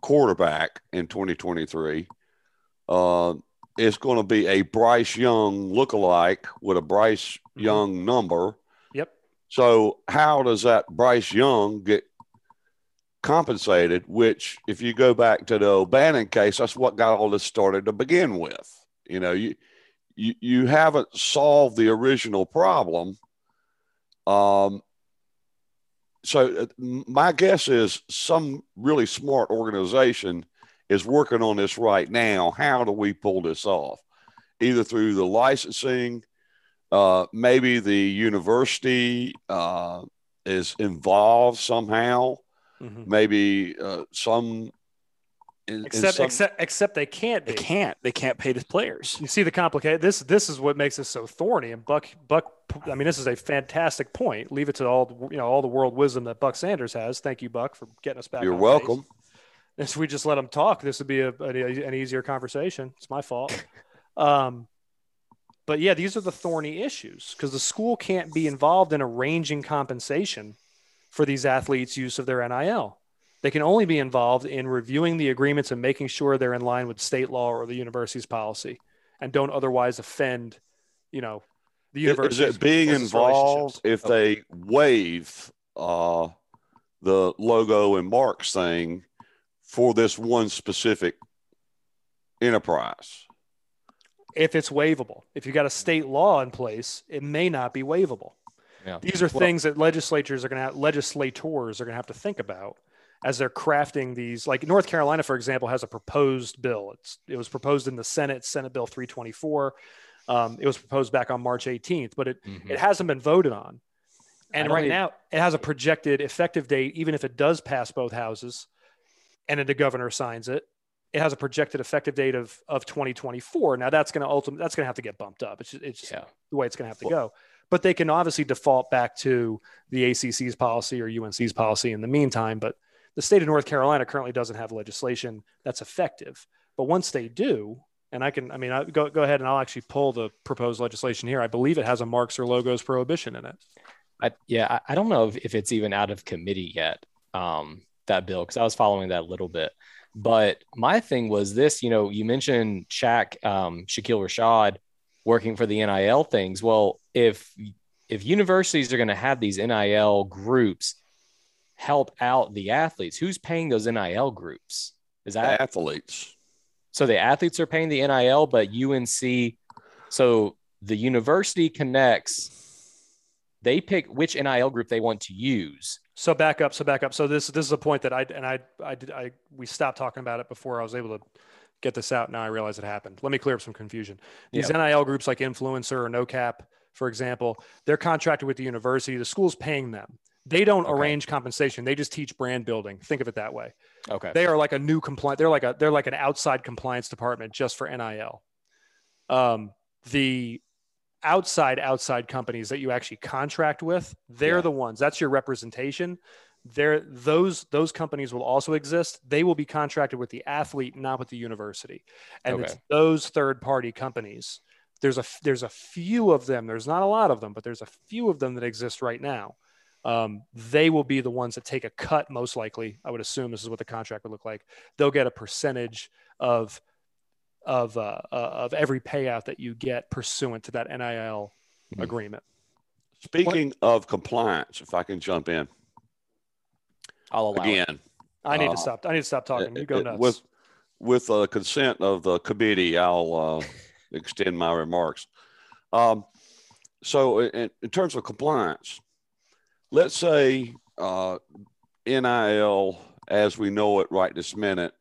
Speaker 7: quarterback in 2023. Uh, it's going to be a Bryce Young lookalike with a Bryce Young number. So how does that Bryce Young get compensated? Which, if you go back to the O'Bannon case, that's what got all this started to begin with. You know, you you you haven't solved the original problem. Um. So uh, my guess is some really smart organization is working on this right now. How do we pull this off? Either through the licensing, uh, maybe the university uh, is involved somehow.
Speaker 6: Mhm.
Speaker 7: Maybe uh, some. in- in
Speaker 6: Except,
Speaker 7: some-
Speaker 6: except, except they can't.
Speaker 8: they can't. They can't pay the players.
Speaker 6: You see the complicated. This this is what makes this so thorny. And Buck Buck. I mean, this is a fantastic point. Leave it to all the, you know all the world wisdom that Buck Sanders has. Thank you, Buck, for getting us back.
Speaker 7: You're welcome.
Speaker 6: Pace. If we just let him talk, this would be a, an, an easier conversation. It's my fault. um, but yeah, these are the thorny issues because the school can't be involved in arranging compensation for these athletes' use of their NIL. They can only be involved in reviewing the agreements and making sure they're in line with state law or the university's policy and don't otherwise offend, you know, the
Speaker 7: Is
Speaker 6: university.
Speaker 7: it being involved if they waive uh, the logo and marks thing for this one specific enterprise?
Speaker 6: If it's waivable. If you've got a state law in place, it may not be waivable.
Speaker 5: Yeah.
Speaker 6: These are
Speaker 5: Well-
Speaker 6: things that legislatures are going to have, legislators are going to have to think about as they're crafting these. Like North Carolina, for example, has a proposed bill. It's it was proposed in the Senate, Senate Bill 324. Um, it was proposed back on March 18th, but it
Speaker 5: Mhm.
Speaker 6: it hasn't been voted on. And right
Speaker 5: even-
Speaker 6: now, it has a projected effective date, even if it does pass both houses, and then the governor signs it. It has a projected effective date of of 2024. Now that's going to ultimately that's going to have to get bumped up. It's just, it's just
Speaker 5: Yeah.
Speaker 6: the way it's going to have to go. But they can obviously default back to the ACC's policy or UNC's policy in the meantime. But the state of North Carolina currently doesn't have legislation that's effective. But once they do, and I can, I mean, I, go go ahead and I'll actually pull the proposed legislation here. I believe it has a marks or logos prohibition in it.
Speaker 5: I, yeah, I, I don't know if, if it's even out of committee yet, um, that bill, because I was following that a little bit. But my thing was this, you know, you mentioned Shaq, um, Shakeel Rashad working for the NIL things. Well, if if universities are going to have these NIL groups help out the athletes, who's paying those NIL groups? Is that
Speaker 7: Athletes.
Speaker 5: so the athletes are paying the NIL, but UNC, so the university connects, they pick which NIL group they want to use.
Speaker 6: So back up. So back up. So this this is a point that I and I I did I we stopped talking about it before I was able to get this out. Now I realize it happened. Let me clear up some confusion. These NIL groups like INFLCR or No Cap, for example, they're contracted with the university. The school's paying them. They don't
Speaker 5: Okay.
Speaker 6: arrange compensation. They just teach brand building. Think of it that way.
Speaker 5: Okay.
Speaker 6: They are like a new compliant. They're like a they're like an outside compliance department just for NIL. Um, the outside outside companies that you actually contract with, they're
Speaker 5: Yeah.
Speaker 6: the ones. That's your representation. There, those those companies will also exist. They will be contracted with the athlete, not with the university. And it's those third party companies. There's a there's a few of them. There's not a lot of them, but there's a few of them that exist right now. Um, they will be the ones that take a cut, most likely. I would assume this is what the contract would look like. They'll get a percentage of of uh, uh, of every payout that you get pursuant to that NIL
Speaker 5: Mhm.
Speaker 6: agreement.
Speaker 7: Speaking of compliance, if I can jump in
Speaker 5: I'll allow it.
Speaker 7: again,
Speaker 6: I need
Speaker 7: Uh,
Speaker 6: to stop. I need to stop talking. You go
Speaker 7: uh,
Speaker 6: nuts.
Speaker 7: with with the consent of the committee. I'll uh, extend my remarks. Um, so, in, in terms of compliance, let's say uh, NIL, as we know it right this minute,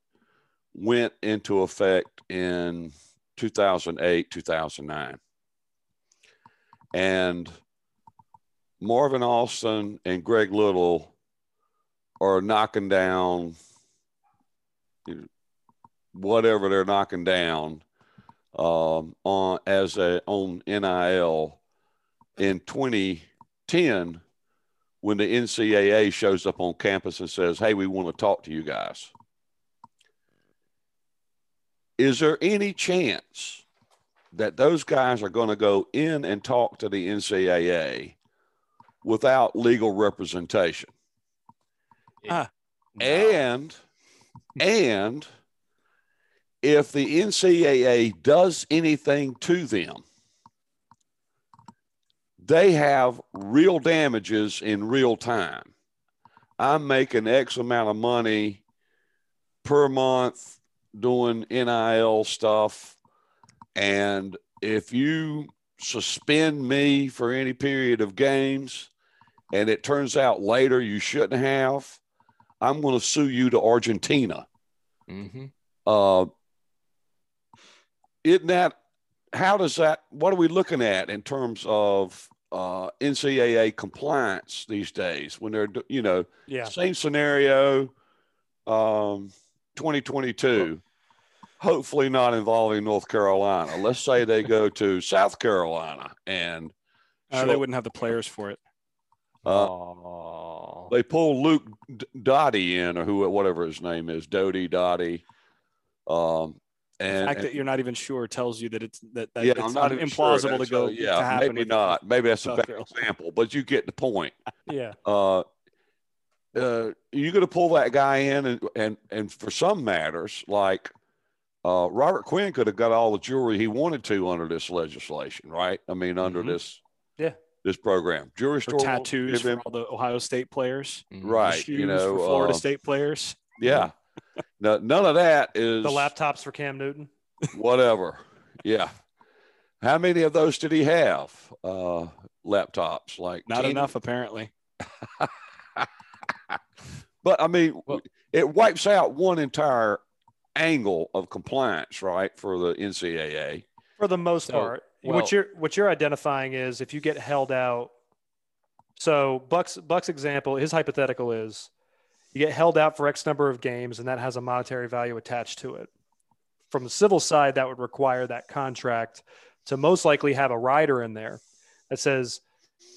Speaker 7: went into effect in 2008, 2009. And Marvin Austin and Greg Little are knocking down whatever they're knocking down um, on as a on NIL in 2010 when the NCAA shows up on campus and says, "Hey, we want to talk to you guys." Is there any chance that those guys are going to go in and talk to the NCAA without legal representation?
Speaker 5: Uh, no.
Speaker 7: And and if the NCAA does anything to them, they have real damages in real time. I'm making X amount of money per month doing NIL stuff. And if you suspend me for any period of games and it turns out later you shouldn't have, I'm going to sue you to Argentina.
Speaker 5: Mhm.
Speaker 7: Uh, isn't that how does that? What are we looking at in terms of uh, NCAA compliance these days when they're you know
Speaker 6: yeah.
Speaker 7: same scenario, um, 2022. Hopefully not involving North Carolina. Let's say they go to South Carolina and
Speaker 8: Uh,
Speaker 7: show-
Speaker 8: they wouldn't have the players for it.
Speaker 7: Uh, they pull Luke D- Dottie in or who whatever his name is, Doty Dottie. Um,
Speaker 8: The
Speaker 7: and,
Speaker 8: fact
Speaker 7: and-
Speaker 8: that you're not even sure tells you that it's that, that
Speaker 7: yeah,
Speaker 8: it's
Speaker 7: I'm not even sure.
Speaker 8: implausible to go
Speaker 7: uh, yeah,
Speaker 8: to happen.
Speaker 7: maybe not. Maybe that's a
Speaker 8: South
Speaker 7: bad
Speaker 8: Carolina.
Speaker 7: example, but you get the point.
Speaker 6: Yeah.
Speaker 7: Uh, uh, you're going to pull that guy in, and and and for some matters, like uh, Robert Quinn could have got all the jewelry he wanted to under this legislation, right? I mean, under
Speaker 8: Mhm.
Speaker 7: this
Speaker 6: Yeah.
Speaker 7: this program, jewelry
Speaker 8: for
Speaker 7: store won't
Speaker 8: tattoos for all the Ohio State players,
Speaker 5: Mhm.
Speaker 7: right?
Speaker 8: shoes
Speaker 7: You know,
Speaker 8: for Florida
Speaker 7: uh,
Speaker 8: State players.
Speaker 7: Yeah, no, none of that is
Speaker 6: The laptops for Cam Newton.
Speaker 7: whatever. Yeah. How many of those did he have? Uh, laptops, like
Speaker 8: Not
Speaker 7: 10?
Speaker 8: enough, apparently.
Speaker 7: But I mean,
Speaker 5: Well-
Speaker 7: it wipes out one entire angle of compliance, right, for the NCAA.
Speaker 6: For the most
Speaker 5: So,
Speaker 6: part,
Speaker 5: well-
Speaker 6: what you're what you're identifying is if you get held out. So Buck's Buck's example, his hypothetical is you get held out for X number of games, and that has a monetary value attached to it. From the civil side, that would require that contract to most likely have a rider in there that says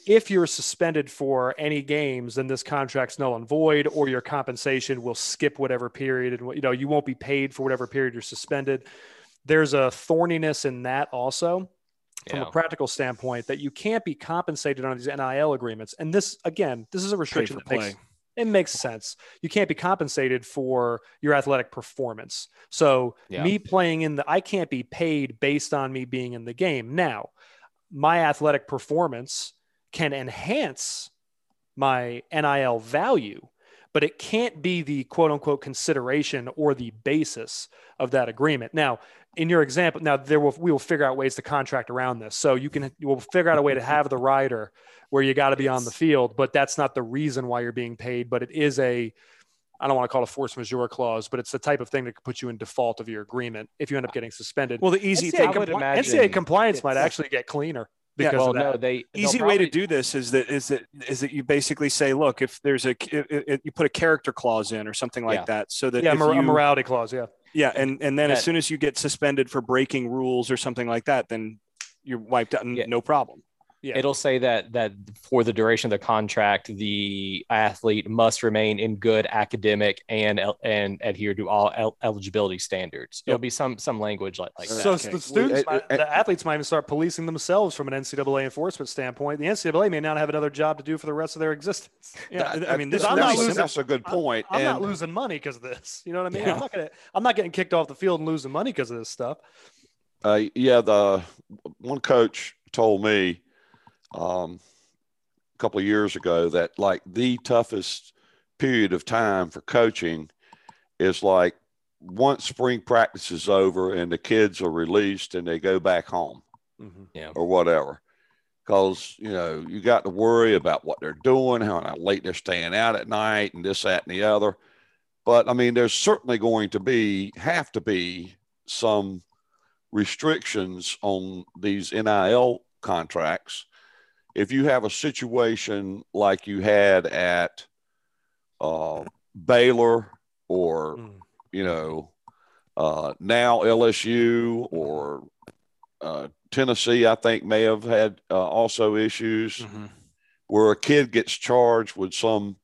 Speaker 6: if you're suspended for any games, then this contract's null and void, or your compensation will skip whatever period, and you know you won't be paid for whatever period you're suspended. There's a thorniness in that also from
Speaker 5: Yeah.
Speaker 6: a practical standpoint that you can't be compensated on these NIL agreements. And this, again, this is a restriction that makes it makes sense. You can't be compensated for your athletic performance. So
Speaker 5: Yeah.
Speaker 6: me playing in the, I can't be paid based on me being in the game. Now, my athletic performance can enhance my NIL value, but it can't be the quote unquote consideration or the basis of that agreement. Now, in your example, now there will we will figure out ways to contract around this. So you can you will figure out a way to have the rider where you got to be on the field, but that's not the reason why you're being paid. But it is a I don't want to call it a force majeure clause, but it's the type of thing that could put you in default of your agreement if you end up getting suspended.
Speaker 8: Well, the easy
Speaker 6: NCAA,
Speaker 5: would
Speaker 6: compli- NCAA compliance might actually get cleaner
Speaker 8: Yeah,
Speaker 6: because
Speaker 5: well,
Speaker 6: of that.
Speaker 5: no, they they'll
Speaker 8: easy way to do this is that is that is that you basically say, look, if there's a it, it, you put a character clause in or something like
Speaker 5: Yeah.
Speaker 8: that, so that
Speaker 6: yeah,
Speaker 8: if
Speaker 6: mor- a
Speaker 8: you,
Speaker 6: morality clause. Yeah.
Speaker 8: yeah, and and then
Speaker 5: Yeah.
Speaker 8: as soon as you get suspended for breaking rules or something like that, then you're wiped out,
Speaker 5: Yeah.
Speaker 8: no problem.
Speaker 6: Yeah.
Speaker 5: It'll say that that for the duration of the contract, the athlete must remain in good academic and and adhere to all el- eligibility standards. It'll be some some language like, like
Speaker 6: so
Speaker 5: that.
Speaker 6: the students,
Speaker 7: Well,
Speaker 6: might-
Speaker 7: eh, eh,
Speaker 6: the eh. athletes might even start policing themselves from an NCAA enforcement standpoint. The NCAA may not have another job to do for the rest of their existence.
Speaker 8: Yeah,
Speaker 7: That-
Speaker 8: I mean, this,
Speaker 6: I'm not
Speaker 7: that's,
Speaker 8: is-
Speaker 6: losing-
Speaker 7: that's a good point.
Speaker 6: I'm not
Speaker 7: and
Speaker 6: losing money because of this. You know what I mean?
Speaker 5: Yeah.
Speaker 6: I'm not gonna. I'm not getting kicked off the field and losing money because of this stuff.
Speaker 7: uh, yeah, the one coach told me um, a couple of years ago that like the toughest period of time for coaching is like once spring practice is over and the kids are released and they go back home yeah, or whatever. Because you know you got to worry about what they're doing, how late they're staying out at night, and this, that, and the other. But I mean, there's certainly going to be have to be some restrictions on these NIL contracts. If you have a situation like you had at uh, Baylor or
Speaker 6: Mm.
Speaker 7: you know uh, now LSU or uh, Tennessee, I think may have had uh, also issues
Speaker 8: Mhm.
Speaker 7: where a kid gets charged with some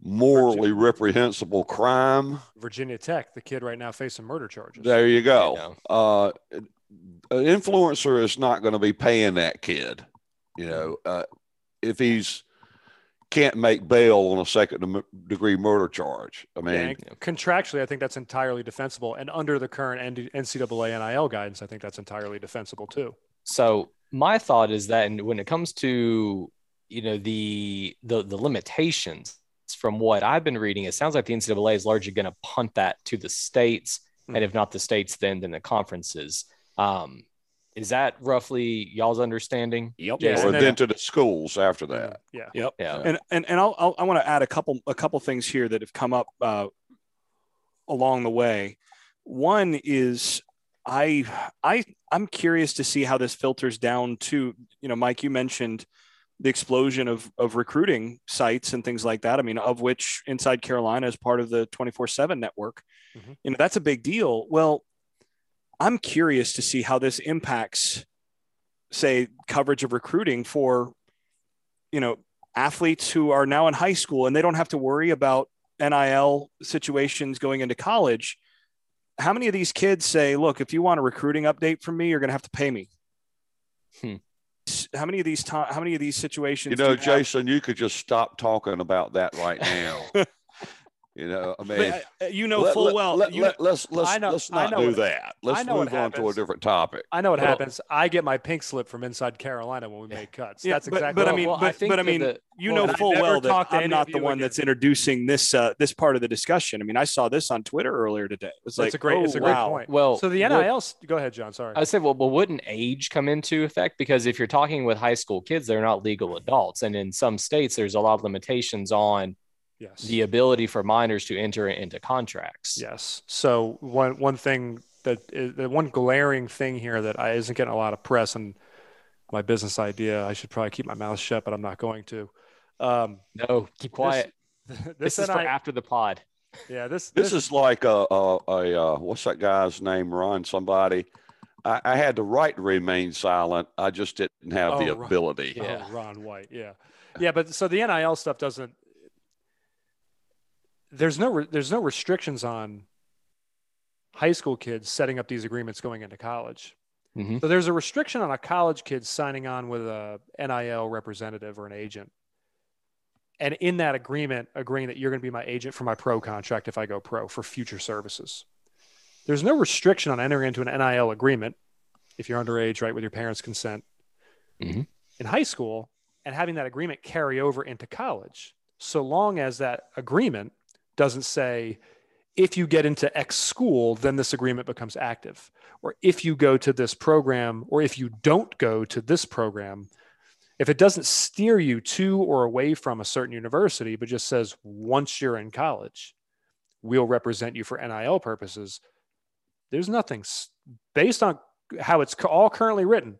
Speaker 7: morally reprehensible crime.
Speaker 6: Virginia Tech, the kid right now facing murder charges.
Speaker 7: There you go.
Speaker 5: Yeah.
Speaker 7: Uh, an influencer is not going to be paying that kid. You know, uh, if he's can't make bail on a second degree murder charge. I mean,
Speaker 6: Yeah, contractually, I think that's entirely defensible. And under the current NCAA NIL guidance, I think that's entirely defensible too.
Speaker 5: So my thought is that and when it comes to you know the the the limitations from what I've been reading, it sounds like the NCAA is largely going to punt that to the states,
Speaker 6: Hmm.
Speaker 5: and if not the states, then then the conferences. Um, is that roughly y'all's understanding?
Speaker 8: Yep.
Speaker 6: Yeah,
Speaker 7: or
Speaker 6: and then-
Speaker 7: then to the schools after that.
Speaker 6: Yeah.
Speaker 8: Yep.
Speaker 5: Yeah.
Speaker 8: And and and I'll, I'll I want to add a couple a couple things here that have come up uh, along the way. One is I I I'm curious to see how this filters down to you know Mike you mentioned the explosion of of recruiting sites and things like that. I mean, of which Inside Carolina is part of the 24/7 network.
Speaker 6: Mhm.
Speaker 8: You know, that's a big deal. Well, I'm curious to see how this impacts say coverage of recruiting for you know athletes who are now in high school and they don't have to worry about NIL situations going into college. How many of these kids say, look, if you want a recruiting update from me, you're going to have to pay me?
Speaker 5: Hmm.
Speaker 8: How many of these ti- how many of these situations
Speaker 7: You know,
Speaker 8: have-
Speaker 7: Jason, you could just stop talking about that right now. you know, I mean,
Speaker 8: But, uh, you know
Speaker 7: let,
Speaker 8: full
Speaker 7: let,
Speaker 8: well
Speaker 7: let,
Speaker 8: you-
Speaker 7: let, us let's
Speaker 6: know-
Speaker 7: let's not do
Speaker 6: what-
Speaker 7: that. Let's
Speaker 6: I know what
Speaker 7: move on to a different topic.
Speaker 6: I know what
Speaker 5: Well-
Speaker 6: happens. I get my pink slip from Inside Carolina when we make cuts.
Speaker 8: Yeah,
Speaker 6: That's
Speaker 8: but-
Speaker 6: exactly.
Speaker 8: but I mean,
Speaker 5: Well, I
Speaker 8: but,
Speaker 5: think
Speaker 8: but I mean,
Speaker 5: the-
Speaker 8: you
Speaker 6: Well,
Speaker 8: know full well that I'm not the one
Speaker 6: again.
Speaker 8: that's introducing this uh, this part of the discussion. I mean, I saw this on Twitter earlier today. It was
Speaker 6: that's
Speaker 8: like,
Speaker 6: a great.
Speaker 8: oh,
Speaker 6: it's a great
Speaker 8: wow.
Speaker 6: point.
Speaker 5: Well,
Speaker 6: so the
Speaker 5: what-
Speaker 6: NIL. Go ahead, Jon. Sorry.
Speaker 5: I said, say, well, but wouldn't age come into effect? Because if you're talking with high school kids, they're not legal adults. And in some states, there's a lot of limitations on
Speaker 6: yes.
Speaker 5: the ability for minors to enter into contracts.
Speaker 6: Yes. So one one thing that is the one glaring thing here that I isn't getting a lot of press and my business idea. I should probably keep my mouth shut, but I'm not going to. Um,
Speaker 5: No, keep quiet.
Speaker 6: this,
Speaker 5: This,
Speaker 6: this,
Speaker 5: is
Speaker 6: NIL
Speaker 5: for after the pod.
Speaker 6: yeah. This
Speaker 7: This is like a, a, a uh, what's that guy's name? Ron somebody. I, I had the right to remain silent. I just didn't have the
Speaker 6: Oh, Ron-
Speaker 7: ability.
Speaker 5: Yeah.
Speaker 6: Oh, Ron White. Yeah. Yeah, but so the NIL stuff doesn't. There's no re- there's no restrictions on high school kids setting up these agreements going into college.
Speaker 5: Mhm.
Speaker 6: So there's a restriction on a college kid signing on with a NIL representative or an agent. And in that agreement, agreeing that you're going to be my agent for my pro contract if I go pro for future services. There's no restriction on entering into an NIL agreement if you're underage, right, with your parents' consent
Speaker 5: Mhm.
Speaker 6: in high school and having that agreement carry over into college, so long as that agreement doesn't say, if you get into X school, then this agreement becomes active. Or if you go to this program, or if you don't go to this program, if it doesn't steer you to or away from a certain university, but just says, once you're in college, we'll represent you for NIL purposes, there's nothing based on how it's all currently written.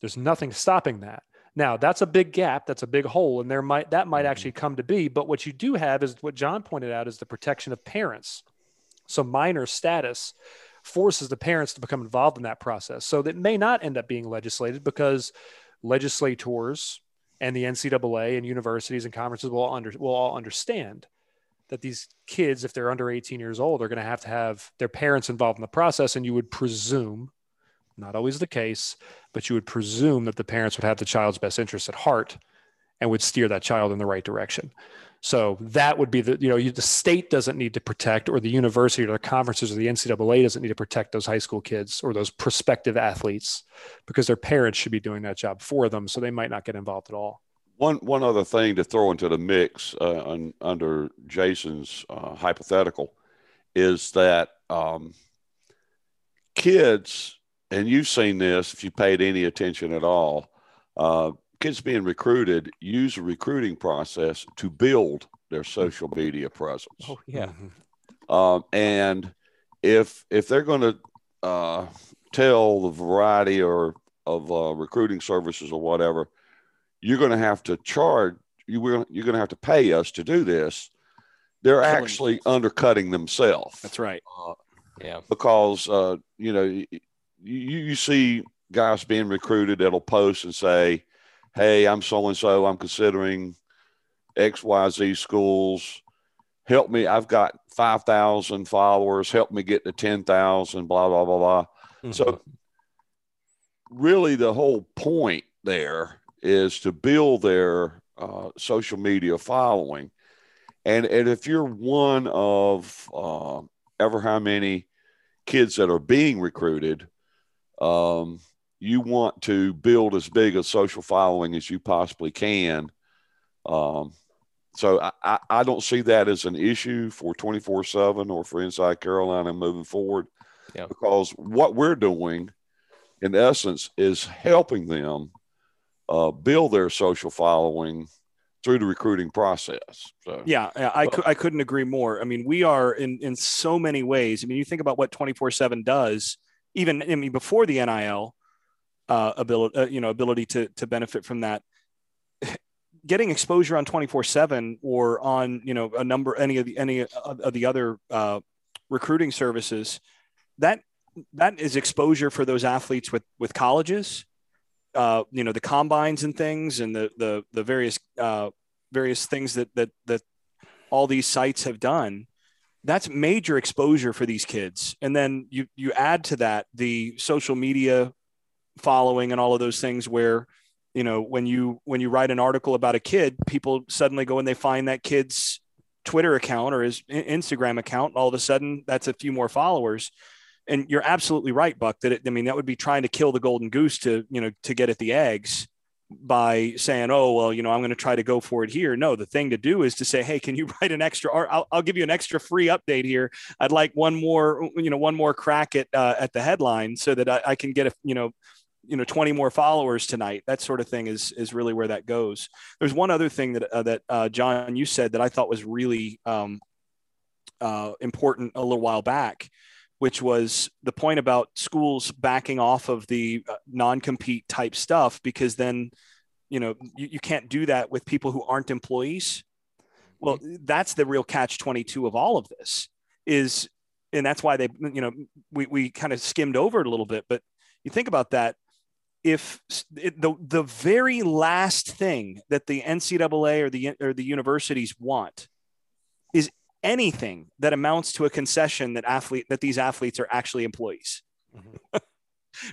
Speaker 6: There's nothing stopping that. Now that's a big gap. That's a big hole, and there might that might mm-hmm. actually come to be. But what you do have is what Jon pointed out is the protection of parents. So minor status forces the parents to become involved in that process. So that may not end up being legislated because legislators and the NCAA and universities and conferences will under will all understand that these kids, if they're under 18 years old, are going to have to have their parents involved in the process. And you would presume, not always the case, but you would presume that the parents would have the child's best interests at heart and would steer that child in the right direction. So that would be the, you know, you, the state doesn't need to protect, or the university or the conferences or the NCAA doesn't need to protect those high school kids or those prospective athletes because their parents should be doing that job for them. So they might not get involved at all.
Speaker 7: One, one other thing to throw into the mix uh, under Jason's uh, hypothetical is that um, kids, and you've seen this if you paid any attention at all, uh, kids being recruited use a recruiting process to build their social media presence.
Speaker 8: Oh yeah.
Speaker 7: Um, and if if they're going to uh, tell the variety or of uh, recruiting services or whatever, you're going to have to charge. You will, you're going to have to pay us to do this. They're
Speaker 8: Killing
Speaker 7: actually undercutting themselves.
Speaker 8: That's right.
Speaker 7: Uh,
Speaker 5: Yeah.
Speaker 7: because uh, you know you, you see guys being recruited that'll post and say, "Hey, I'm so and so. I'm considering X Y Z schools. Help me. I've got five thousand followers. Help me get to ten thousand. Blah blah blah blah."
Speaker 6: Mm-hmm.
Speaker 7: So, really, the whole point there is to build their uh, social media following, and and if you're one of uh, ever how many kids that are being recruited, um, you want to build as big a social following as you possibly can. Um, so I, I, don't see that as an issue for 24 7 or for Inside Carolina moving forward
Speaker 5: Yeah.
Speaker 7: because what we're doing, in essence, is helping them uh, build their social following through the recruiting process. So,
Speaker 8: Yeah, yeah, I, I couldn't agree more. I mean, we are in in so many ways. I mean, you think about what 24/7 does, even I mean before the NIL uh, ability, uh, you know, ability to to benefit from that. Getting exposure on 24/7 or on, you know, a number any of the any of the other uh, recruiting services, that that is exposure for those athletes with with colleges, uh, you know, the combines and things, and the the the various uh, various things that that that all these sites have done that's major exposure for these kids. And then you you add to that the social media following and all of those things where you know when you when you write an article about a kid people suddenly go and they find that kid's twitter account or his instagram account. All of a sudden that's a few more followers. And you're absolutely right buck that it, i mean that would be trying to kill the golden goose to you know to get at the eggs by saying, "Oh, well, you know, I'm going to try to go for it here." No, the thing to do is to say, "Hey, can you write an extra? Or I'll, I'll give you an extra free update here. I'd like one more, you know, one more crack at uh, at the headline so that I, I can get a, you know, you know, 20 more followers tonight. That sort of thing is is really where that goes. There's one other thing that uh, that uh, Jon you said that I thought was really um, uh, important a little while back, which was the point about schools backing off of the uh, non-compete type stuff because then you know you, you can't do that with people who aren't employees. Well that's the real catch 22 of all of this is and that's why they you know we, we kind of skimmed over it a little bit but you think about that. If it, the the very last thing that the NCAA or the or the universities want anything that amounts to a concession that athlete that these athletes are actually employees.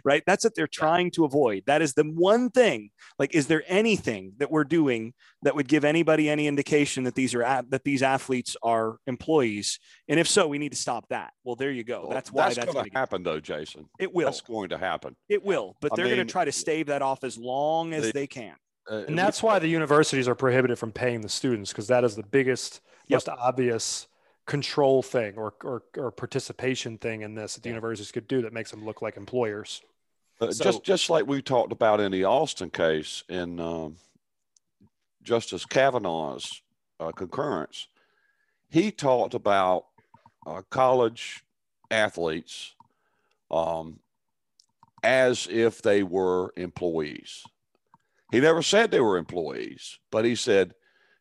Speaker 8: right? That's what they're trying to avoid. That is the one thing. Like, is there anything that we're doing that would give anybody any indication that these are that these athletes are employees? And if so, we need to stop that. Well, there you go. That's why that's,
Speaker 7: going
Speaker 8: gonna
Speaker 7: to
Speaker 8: get-
Speaker 7: happen, though, Jason.
Speaker 8: It will.
Speaker 7: That's going to happen.
Speaker 8: It will. But
Speaker 7: I
Speaker 8: they're going to try to stave that off as long as
Speaker 7: the-
Speaker 8: they can.
Speaker 7: Uh,
Speaker 6: And that's why the universities are prohibited from paying the students because that is the biggest,
Speaker 8: Yep.
Speaker 6: most obvious control thing or, or, or participation thing in this that the universities could do that makes them look like employers.
Speaker 7: Uh,
Speaker 8: So-
Speaker 7: just just like we talked about in the Alston case in um, Justice Kavanaugh's uh, concurrence, he talked about uh, college athletes um, as if they were employees. He never said they were employees, but he said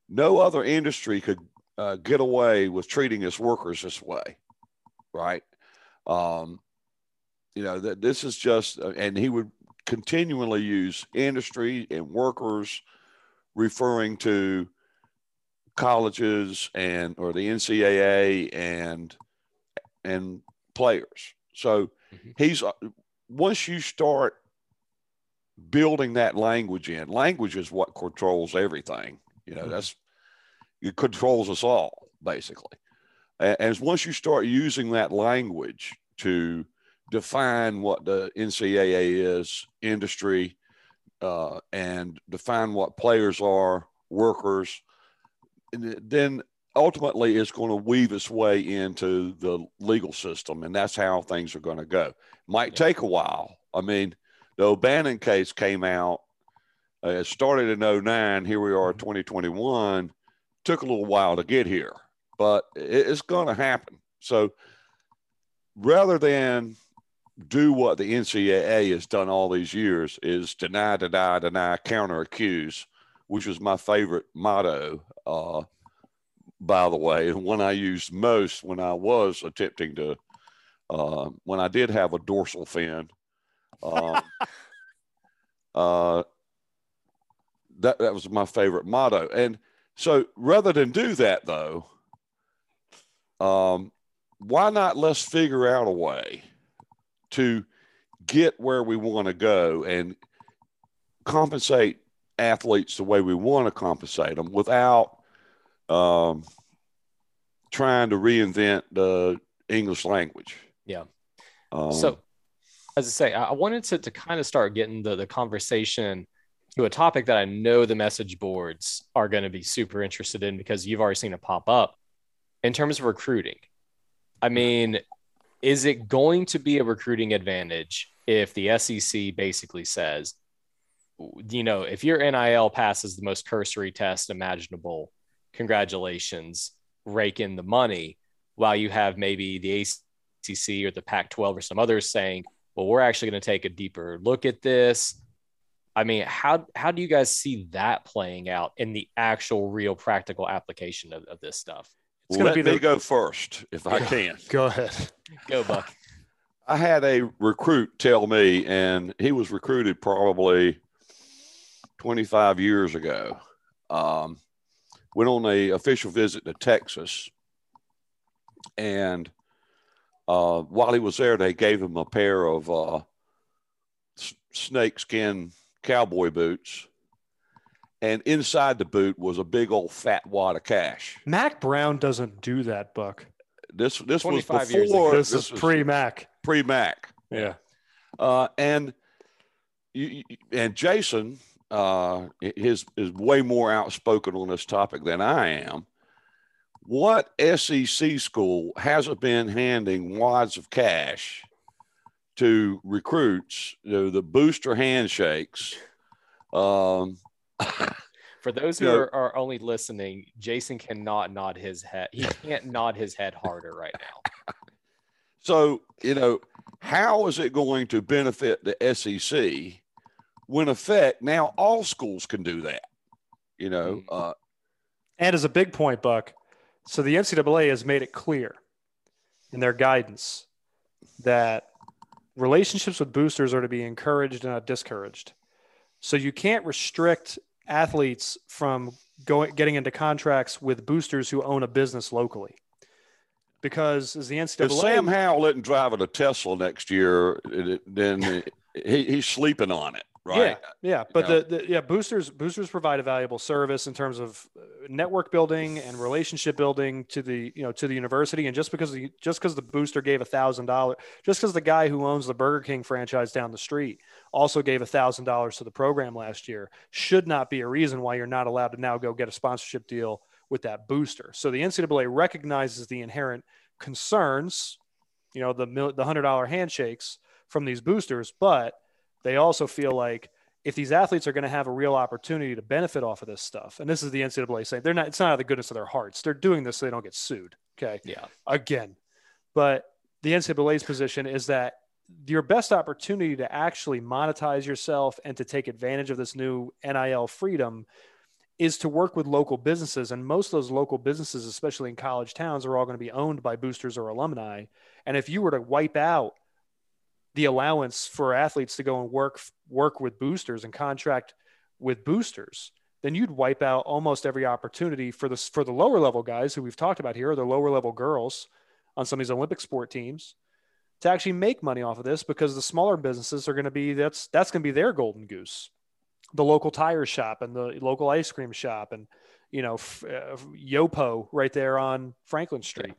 Speaker 7: no other industry could uh, get away with treating his workers this way, right? Um, you know that this is just, uh, and he would continually use industry and workers, referring to colleges and or the NCAA and and players. So mm-hmm. he's uh, once you start building that language in, language is what controls everything. You know, mm-hmm. that's it controls us all basically. And, and once you start using that language to define what the NCAA is, industry, uh, and define what players are, workers, then ultimately it's going to weave its way into the legal system, and that's how things are going to go. Might take a while. I mean, the O'Bannon case came out. Uh, it started in 09. Here we are, 2021. Took a little while to get here, but it's going to happen. So rather than do what the NCAA has done all these years is deny, deny, deny, counter accuse, which was my favorite motto. Uh, by the way, and one I used most when I was attempting to, uh, when I did have a dorsal fin. Um, uh, that that was my favorite motto, and so rather than do that though, um, why not let's figure out a way to get where we want to go and compensate athletes the way we want to compensate them without um, trying to reinvent the English language.
Speaker 5: Yeah. Um, so, as I say, I wanted to, to kind of start getting the, the conversation to a topic that I know the message boards are going to be super interested in because you've already seen it pop up in terms of recruiting. I mean, is it going to be a recruiting advantage if the SEC basically says, you know, if your NIL passes the most cursory test imaginable, congratulations, rake in the money, while you have maybe the ACC or the Pac 12 or some others saying, well, we're actually going to take a deeper look at this. I mean, how how do you guys see that playing out in the actual real practical application of, of this stuff?
Speaker 7: It's going to be me go first if I can.
Speaker 6: Go ahead.
Speaker 5: Go, Buck.
Speaker 7: I had a recruit tell me, and he was recruited probably 25 years ago. Um, went on a official visit to Texas, and uh, while he was there, they gave him a pair of uh, snakeskin cowboy boots and inside the boot was a big old fat wad of cash.
Speaker 6: Mack Brown doesn't do that, Buck.
Speaker 7: This this was before.
Speaker 6: This, this is pre Mack.
Speaker 7: Pre Mack.
Speaker 6: Yeah.
Speaker 7: Uh, and you, and Jason uh, is is way more outspoken on this topic than I am. What SEC school hasn't been handing wads of cash to recruits? You know, the booster handshakes. Um,
Speaker 5: For those who are, are, only listening, Jason cannot nod his head. He can't nod his head harder right now.
Speaker 7: So, you know, how is it going to benefit the SEC when, effect, now all schools can do that? You know, mm-hmm. uh,
Speaker 6: and as a big point, Buck, so the NCAA has made it clear in their guidance that relationships with boosters are to be encouraged and not discouraged. So you can't restrict athletes from going getting into contracts with boosters who own a business locally. Because as the NCAA,
Speaker 7: if Sam Howell isn't driving a Tesla next year, then he, he's sleeping on it right?
Speaker 6: Yeah, yeah. But the, the, yeah boosters boosters provide a valuable service in terms of uh, network building and relationship building to the you know to the university. And just because the, just because the booster gave a thousand dollars, just because the guy who owns the Burger King franchise down the street also gave a thousand dollars to the program last year, should not be a reason why you're not allowed to now go get a sponsorship deal with that booster. So the NCAA recognizes the inherent concerns, you know, the the hundred dollar handshakes from these boosters, but they also feel like if these athletes are going to have a real opportunity to benefit off of this stuff, and this is the NCAA saying they're not, it's not out of the goodness of their hearts. They're doing this so they don't get sued. Okay.
Speaker 5: Yeah.
Speaker 6: Again, but the NCAA's position is that your best opportunity to actually monetize yourself and to take advantage of this new NIL freedom is to work with local businesses. And most of those local businesses, especially in college towns, are all going to be owned by boosters or alumni. And if you were to wipe out the allowance for athletes to go and work work with boosters and contract with boosters, then you'd wipe out almost every opportunity for the for the lower level guys who we've talked about here, or the lower level girls on some of these Olympic sport teams to actually make money off of this because the smaller businesses are going to be that's that's going to be their golden goose the local tire shop and the local ice cream shop and you know uh, yopo right there on franklin street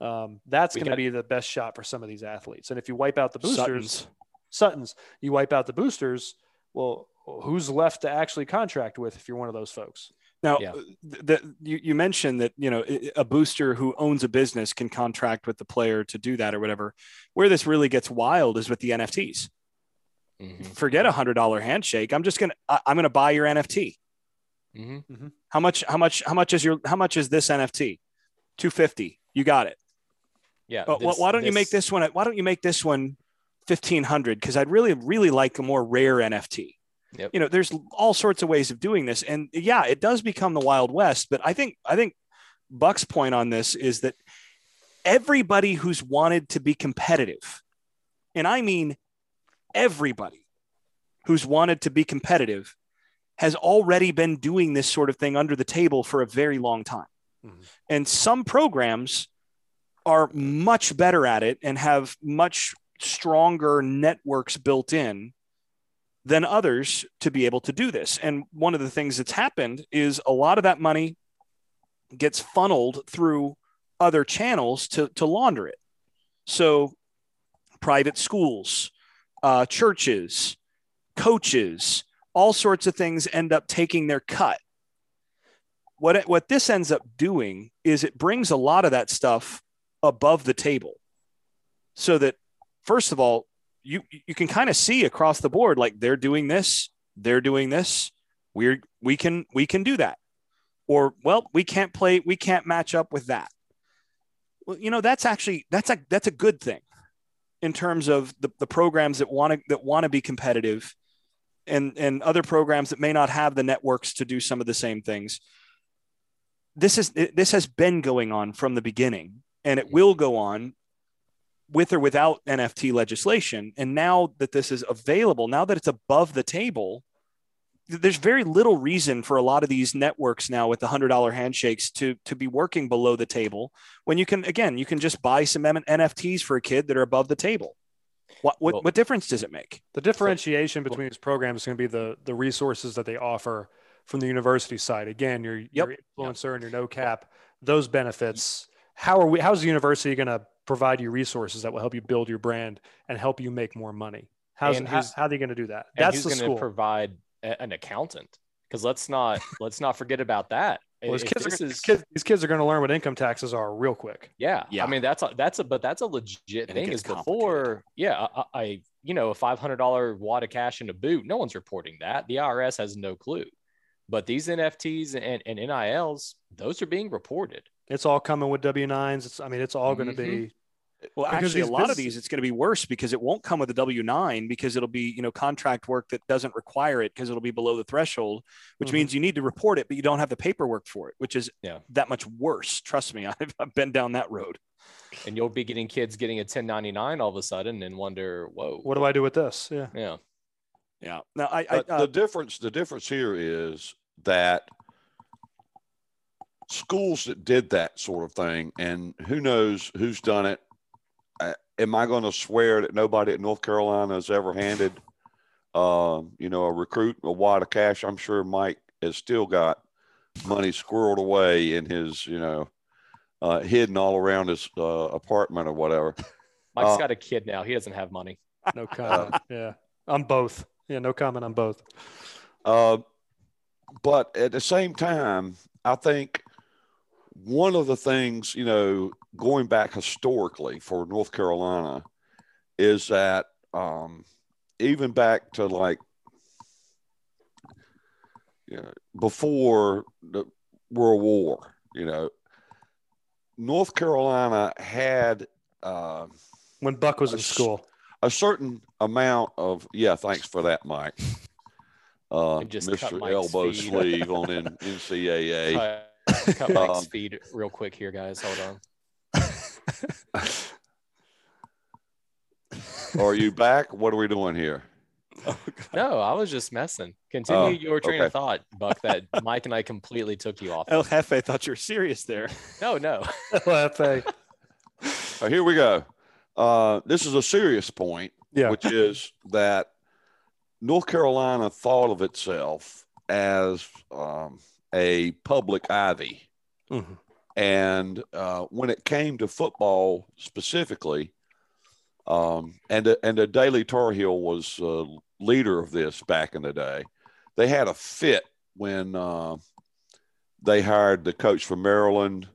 Speaker 6: um, that's going to be the best shot for some of these athletes and if you wipe out the boosters
Speaker 8: Sutton's.
Speaker 6: sutton's you wipe out the boosters well who's left to actually contract with if you're one of those folks
Speaker 8: Now,
Speaker 5: Yeah.
Speaker 8: the, the, you, you mentioned that you know a booster who owns a business can contract with the player to do that or whatever. Where this really gets wild is with the NFTs.
Speaker 5: Mhm.
Speaker 8: Forget a hundred dollar handshake. I'm just gonna I, I'm gonna buy your NFT.
Speaker 5: Mhm.
Speaker 8: How much? How much? How much is your? How much is this NFT? Two fifty. You got it.
Speaker 5: Yeah.
Speaker 8: But
Speaker 5: this-
Speaker 8: why don't you make this one? Why don't you make this one fifteen hundred? Because I'd really really like a more rare NFT.
Speaker 5: Yep.
Speaker 8: You know, there's all sorts of ways of doing this, and yeah, it does become the Wild West. But I think I think Buck's point on this is that everybody who's wanted to be competitive, and I mean everybody who's wanted to be competitive, has already been doing this sort of thing under the table for a very long time.
Speaker 6: Mhm.
Speaker 8: And some programs are much better at it and have much stronger networks built in than others to be able to do this. And one of the things that's happened is a lot of that money gets funneled through other channels to, to launder it. So, private schools, uh, churches, coaches, all sorts of things end up taking their cut. What, it, what this ends up doing is it brings a lot of that stuff above the table so that, first of all, you, you can kind of see across the board like they're doing this, they're doing this, we're, we, can, we can do that. Or, well, we can't play, we can't match up with that. Well, you know, that's actually, that's a, that's a good thing in terms of the, the programs that want to that want to be competitive and and other programs that may not have the networks to do some of the same things. This is this has been going on from the beginning and it will go on with or without nft legislation. And now that this is available now that it's above the table there's very little reason for a lot of these networks now with the hundred dollar handshakes to to be working below the table when you can again you can just buy some M- nfts for a kid that are above the table what what,
Speaker 5: Well-
Speaker 8: what difference does it make
Speaker 6: The differentiation between these programs is going to be the the resources that they offer from the university side. Again, your your INFLCR and your no cap, those benefits. How are we? How's the university going to provide you resources that will help you build your brand and help you make more money? How's how, how are they going to do that? That's the
Speaker 5: going to
Speaker 6: school.
Speaker 5: provide a- an accountant? Because let's not let's not forget about that.
Speaker 6: Well, these kids, are, gonna-
Speaker 5: is-
Speaker 6: these kids, these kids are going to learn what income taxes are real quick.
Speaker 5: Yeah,
Speaker 8: Yeah.
Speaker 5: I mean that's a that's a but that's a legit
Speaker 8: And
Speaker 5: thing. Is before, yeah, I, I you know a five hundred dollar wad of cash in a boot. No one's reporting that. The IRS has no clue. But these NFTs and, and NILs, those are being reported.
Speaker 6: It's all coming with W nines. It's I mean, it's all going to
Speaker 5: Mhm.
Speaker 6: be.
Speaker 8: Well,
Speaker 6: Because
Speaker 8: actually, a
Speaker 6: these
Speaker 8: lot of these it's going to be worse because it won't come with a W nine because it'll be you know contract work that doesn't require it because it'll be below the threshold, which
Speaker 6: Mhm.
Speaker 8: means you need to report it, but you don't have the paperwork for it, which is
Speaker 5: Yeah.
Speaker 8: that much worse. Trust me, I've, I've been down that road.
Speaker 5: And you'll be getting kids getting a 1099 all of a sudden and wonder, whoa,
Speaker 6: What do I do with this? Yeah.
Speaker 5: yeah.
Speaker 8: Yeah. Now I, I uh,
Speaker 7: the difference, the difference here is that schools that did that sort of thing, and who knows who's done it. Uh, am I going to swear that nobody at North Carolina has ever handed, um, you know, a recruit a wad of cash? I'm sure Mike has still got money squirreled away in his, you know, uh, hidden all around his uh, apartment or whatever.
Speaker 5: Mike's
Speaker 7: Uh,
Speaker 5: got a kid now. He doesn't have money.
Speaker 6: No comment. yeah. On both. Yeah. No comment on both.
Speaker 7: Uh, but at the same time, I think one of the things, you know, going back historically for North Carolina is that um, even back to like you know, before the World War, you know, North Carolina had uh,
Speaker 6: When Buck was in school.
Speaker 7: a certain amount of, yeah, thanks for that, Mike. Uh,
Speaker 5: just cut
Speaker 7: Mr. Elbow
Speaker 5: feed.
Speaker 7: Sleeve on N- NCAA.
Speaker 5: Cut, cut Mike's
Speaker 7: Um,
Speaker 5: feed real quick here, guys. Hold on.
Speaker 7: Are you back? What are we doing here?
Speaker 5: No, I was just messing. Continue
Speaker 7: Oh,
Speaker 5: your train
Speaker 7: okay.
Speaker 5: of thought, Buck. That Mike and I completely took you off.
Speaker 8: El Jefe thought you were serious there.
Speaker 5: No, no.
Speaker 6: LFA.
Speaker 7: All right, here we go. Uh, this is a serious point,
Speaker 6: Yeah.
Speaker 7: which is that North Carolina thought of itself as um, a public ivy.
Speaker 6: Mhm.
Speaker 7: And uh, when it came to football specifically, um, and the, and the Daily Tar Heel was uh, leader of this back in the day. They had a fit when uh, they hired the coach from Maryland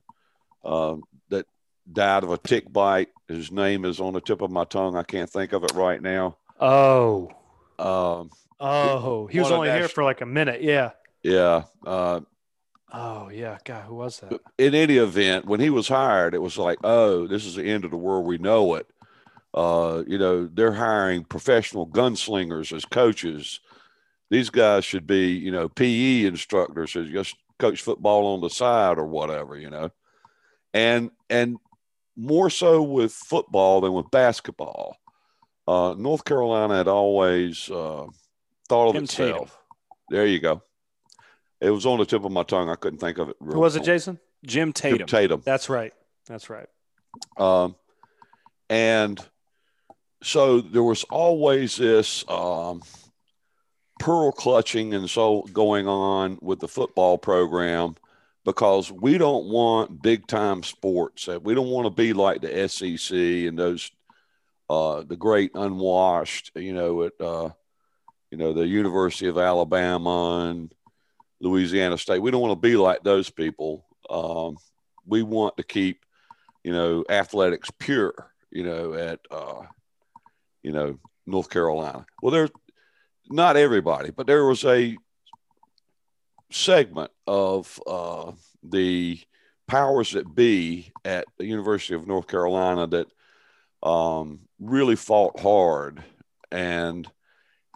Speaker 7: uh, that died of a tick bite. His name is on the tip of my tongue. I can't think of it right now.
Speaker 6: Oh.
Speaker 7: Um,
Speaker 6: Oh, he was only here for like a minute. Yeah.
Speaker 7: Yeah. Uh,
Speaker 6: Oh yeah. God, who was that?
Speaker 7: in any event, when he was hired, it was like, oh, this is the end of the world. We know it. Uh, you know, they're hiring professional gunslingers as coaches. These guys should be, you know, PE instructors as just coach football on the side or whatever, you know. And and more so with football than with basketball. Uh, North Carolina had always uh, thought of
Speaker 8: Jim
Speaker 7: itself.
Speaker 8: Tatum.
Speaker 7: There you go. It was on the tip of my tongue. I couldn't think of it.
Speaker 6: Who was it. Jason?
Speaker 8: Jim
Speaker 7: Tatum.
Speaker 8: Tatum.
Speaker 7: Tatum.
Speaker 6: That's right. That's right.
Speaker 7: Um, and so there was always this um, pearl clutching and so going on with the football program because we don't want big time sports. We don't want to be like the SEC and those uh, the great unwashed, you know, at uh, you know the University of Alabama and Louisiana State. We don't want to be like those people. Um, we want to keep you know, athletics pure, you know, at, uh, you know, North Carolina. Well, there's not everybody, but there was a segment of uh, the powers that be at the University of North Carolina that um, really fought hard and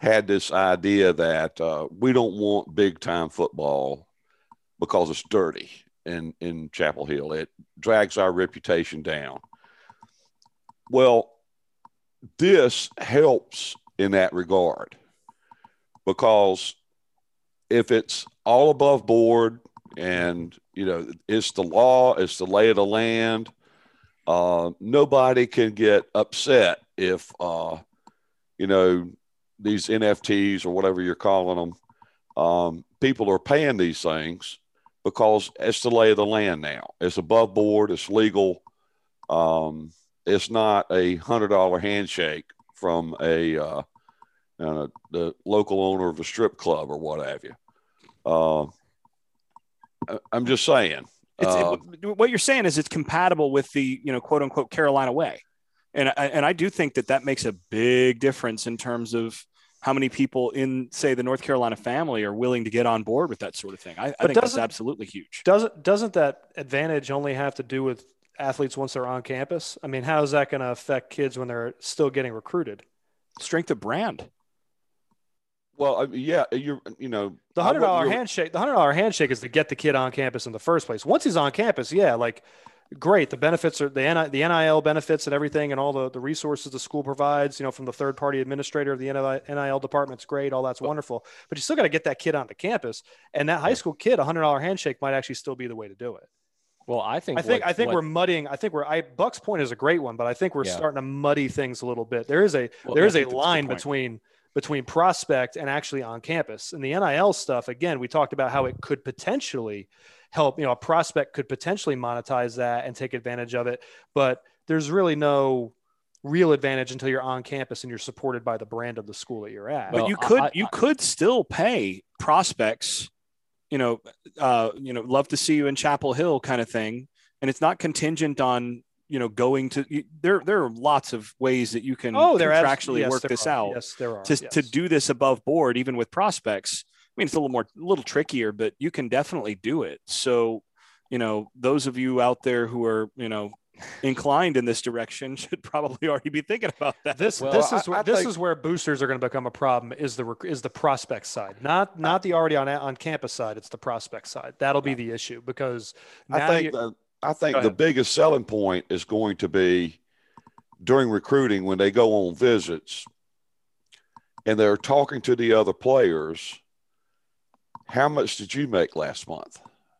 Speaker 7: had this idea that uh, we don't want big time football because it's dirty in, in Chapel Hill. It drags our reputation down. Well, this helps in that regard because if it's all above board and you know it's the law, it's the lay of the land, uh, nobody can get upset if uh, you know these NFTs or whatever you're calling them. Um, people are paying these things because it's the lay of the land now. It's above board. It's legal. Um, it's not a hundred dollar handshake from a uh, uh, the local owner of a strip club or what have you. Uh, I'm just saying.
Speaker 8: It's,
Speaker 7: Uh,
Speaker 8: it, what you're saying is it's compatible with the you know quote unquote Carolina way, and I, and I do think that that makes a big difference in terms of how many people in say the North Carolina family are willing to get on board with that sort of thing. I, I think that's absolutely huge.
Speaker 6: Doesn't doesn't that advantage only have to do with athletes once they're on campus? I mean, how is that going to affect kids when they're still getting recruited?
Speaker 8: Strength of brand.
Speaker 7: well, I mean, yeah, you're you know
Speaker 6: The hundred dollar handshake, the hundred dollar handshake is to get the kid on campus in the first place. Once he's on campus, yeah, like great. The benefits are the NI, the NIL benefits and everything, and all the, the resources the school provides. You know, from the third party administrator of the NIL, NIL department's great. All that's wonderful, but you still got to get that kid onto campus. And that high school kid, a hundred dollar handshake might actually still be the way to do it.
Speaker 5: Well, I think
Speaker 6: I think
Speaker 5: what-
Speaker 6: I think
Speaker 5: what-
Speaker 6: we're muddying. I think we're. I Buck's point is a great one, but I think we're
Speaker 5: Yeah.
Speaker 6: starting to muddy things a little bit. There is a
Speaker 5: Well,
Speaker 6: there is a
Speaker 8: think that's a good
Speaker 6: line between between prospect and actually on campus. And the NIL stuff, again, we talked about how it could potentially help. You know, a prospect could potentially monetize that and take advantage of it, but there's really no real advantage until you're on campus and you're supported by the brand of the school that you're at.
Speaker 8: But
Speaker 5: Well,
Speaker 8: you could
Speaker 5: I-
Speaker 8: you could still pay prospects, you know, uh, you know, love to see you in Chapel Hill kind of thing, and it's not contingent on you know going to. You, there there are lots of ways that you can
Speaker 6: oh, there abs-
Speaker 8: contractually
Speaker 6: yes,
Speaker 8: work
Speaker 6: there
Speaker 8: this
Speaker 6: are.
Speaker 8: out
Speaker 6: Yes, there are.
Speaker 8: to to do this above board, even with prospects. I mean, it's a little more, a little trickier, but you can definitely do it. So, you know, those of you out there who are, you know, inclined in this direction should probably already be thinking about that.
Speaker 6: This
Speaker 5: Well,
Speaker 6: this is where
Speaker 7: I
Speaker 6: this
Speaker 7: think-
Speaker 6: is where boosters are going to become a problem. Is the is the prospect side, not not the already on on campus side. It's the prospect side. That'll be the issue because
Speaker 7: I think
Speaker 6: you-
Speaker 7: the, I think the biggest selling point is going to be during recruiting when they go on visits and they're talking to the other players, how much did you make last month?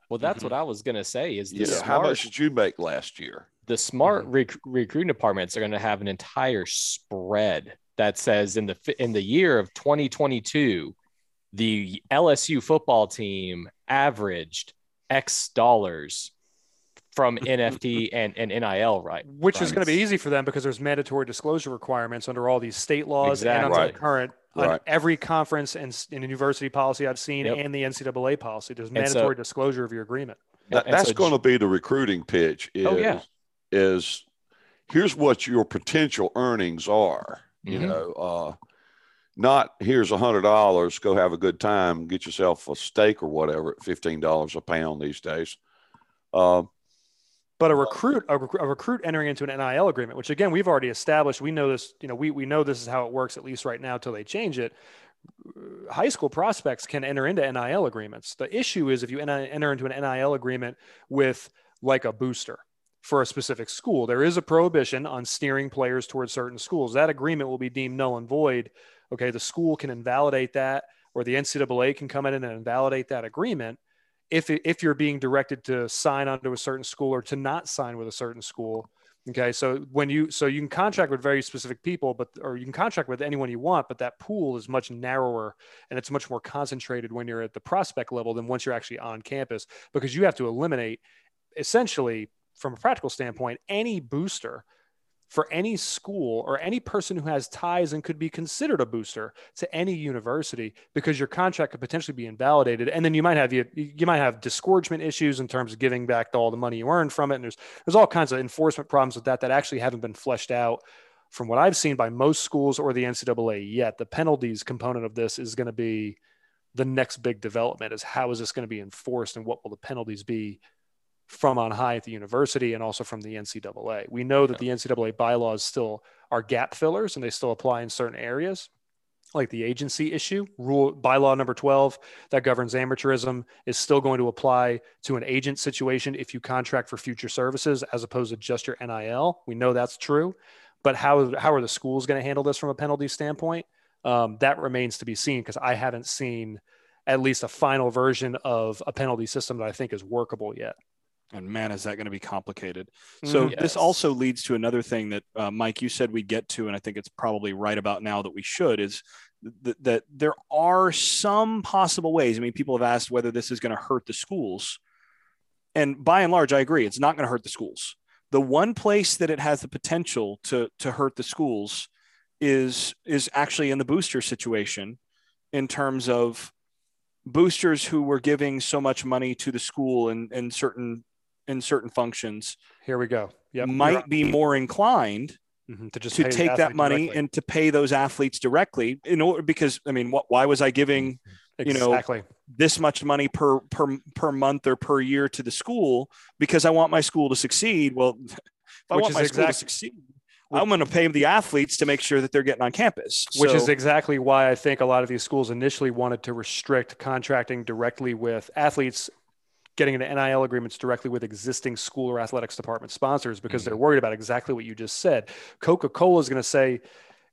Speaker 5: Well, that's what I was gonna say. Is the
Speaker 7: Yeah.
Speaker 5: smart,
Speaker 7: How much did you make last year?
Speaker 5: the smart
Speaker 6: Mm-hmm.
Speaker 5: rec- recruiting departments are going to have an entire spread that says in the in the year of 2022 the LSU football team averaged X dollars from NFT and, and NIL right
Speaker 6: which is going to be easy for them because there's mandatory disclosure requirements under all these state laws and under
Speaker 7: Right.
Speaker 6: the current on every conference and, s- and university policy I've seen
Speaker 5: Yep.
Speaker 6: and the NCAA policy. There's
Speaker 5: so-
Speaker 6: mandatory disclosure of your agreement.
Speaker 7: That, that's
Speaker 5: so
Speaker 7: going to be the recruiting pitch. Is,
Speaker 5: Oh, yeah.
Speaker 7: Is here's what your potential earnings are. You
Speaker 5: Mhm.
Speaker 7: know, uh, not here's a hundred dollars. Go have a good time. Get yourself a steak or whatever at fifteen dollars a pound these days. Uh,
Speaker 6: But a recruit, a, recru- a recruit entering into an NIL agreement, which again we've already established, we know this. You know, we we know this is how it works at least right now till they change it. High school prospects can enter into NIL agreements. The issue is if you en- enter into an NIL agreement with like a booster for a specific school, there is a prohibition on steering players towards certain schools. That agreement will be deemed null and void. Okay, the school can invalidate that, or the NCAA can come in and invalidate that agreement if if you're being directed to sign onto a certain school or to not sign with a certain school okay? So when you so you can contract with very specific people but or you can contract with anyone you want but that pool is much narrower and it's much more concentrated when you're at the prospect level than once you're actually on campus because you have to eliminate essentially from a practical standpoint any booster for any school or any person who has ties and could be considered a booster to any university because your contract could potentially be invalidated. And then you might have you, you might have disgorgement issues in terms of giving back all the money you earned from it. And there's there's all kinds of enforcement problems with that that actually haven't been fleshed out from what I've seen by most schools or the NCAA yet. The penalties component of this is going to be the next big development is how is this going to be enforced and what will the penalties be from on high at the university and also from the NCAA. We know that the NCAA bylaws still are gap fillers and they still apply in certain areas, like the agency issue. Rule bylaw number 12 that governs amateurism is still going to apply to an agent situation if you contract for future services as opposed to just your NIL. We know that's true. But how, how are the schools going to handle this from a penalty standpoint? Um, that remains to be seen because I haven't seen at least a final version of a penalty system that I think is workable yet.
Speaker 8: And man, is that going to be complicated. So
Speaker 6: Mhm.
Speaker 8: this also leads to another thing that uh, Mike, you said we get to, and I think it's probably right about now that we should is th- that there are some possible ways. I mean, people have asked whether this is going to hurt the schools, and by and large, I agree. It's not going to hurt the schools. The one place that it has the potential to to hurt the schools is is actually in the booster situation, in terms of boosters who were giving so much money to the school and and certain in certain functions
Speaker 6: Here we go. Yep.
Speaker 8: might be more inclined
Speaker 6: Mhm, to just
Speaker 8: to take that money
Speaker 6: directly.
Speaker 8: and to pay those athletes directly in order because I mean what why was I giving you know,
Speaker 6: exactly.
Speaker 8: this much money per per per month or per year to the school because I want my school to succeed well if I
Speaker 6: Which
Speaker 8: want my school to succeed I'm going to pay the athletes to make sure that they're getting on campus
Speaker 6: which is exactly why I think a lot of these schools initially wanted to restrict contracting directly with athletes getting into NIL agreements directly with existing school or athletics department sponsors because they're worried about exactly what you just said. Coca-Cola is going to say,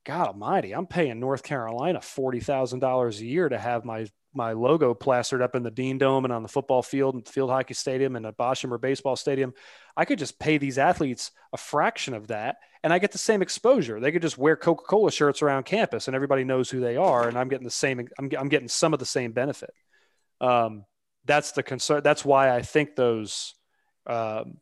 Speaker 6: God almighty, I'm paying North Carolina $40,000 a year to have my my logo plastered up in the Dean Dome and on the football field and field hockey stadium and a Boshemer baseball stadium. I could just pay these athletes a fraction of that and I get the same exposure. They could just wear Coca-Cola shirts around campus and everybody knows who they are. And I'm getting the same, I'm, I'm getting some of the same benefit. Um, that's the concern. That's why I think those, um,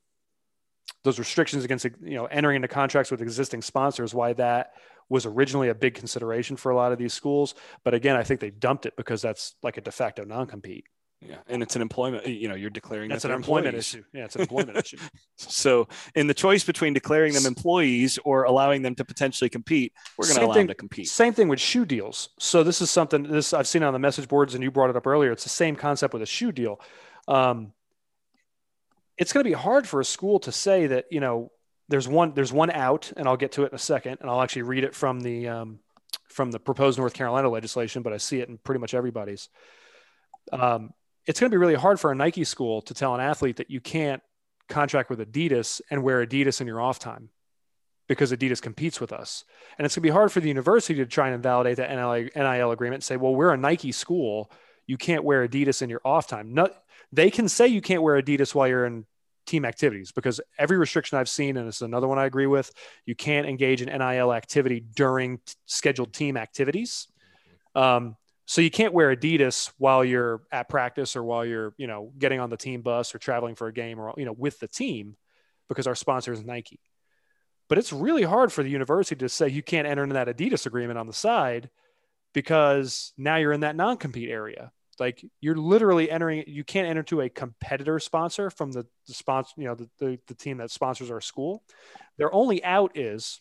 Speaker 6: those restrictions against, you know, entering into contracts with existing sponsors, why that was originally a big consideration for a lot of these schools. But again, I think they dumped it because that's like a de facto non-compete.
Speaker 8: Yeah and it's an employment you know you're declaring
Speaker 6: That's
Speaker 8: that
Speaker 6: an employment issue. Yeah, it's an employment issue.
Speaker 8: So, in the choice between declaring them employees or allowing them to potentially compete, we're going to allow
Speaker 6: thing-
Speaker 8: them to compete.
Speaker 6: Same thing with shoe deals. So this is something this I've seen on the message boards, and you brought it up earlier. It's the same concept with a shoe deal. Um, it's going to be hard for a school to say that you know there's one there's one out, and I'll get to it in a second, and I'll actually read it from the um, from the proposed North Carolina legislation, but I see it in pretty much everybody's. Um, it's going to be really hard for a Nike school to tell an athlete that you can't contract with Adidas and wear Adidas in your off time because Adidas competes with us. And it's going to be hard for the university to try and invalidate that NIL, agreement and say, well, we're a Nike school. You can't wear Adidas in your off time. No, they can say you can't wear Adidas while you're in team activities because every restriction I've seen, and it's another one I agree with, you can't engage in NIL activity during t- scheduled team activities. Um, so you can't wear Adidas while you're at practice or while you're, you know, getting on the team bus or traveling for a game or, you know, with the team because our sponsor is Nike. But it's really hard for the university to say you can't enter into that Adidas agreement on the side because now you're in that non-compete area. Like you're literally entering, you can't enter to a competitor sponsor from the, the sponsor, you know, the, the, the, team that sponsors our school. Their only out is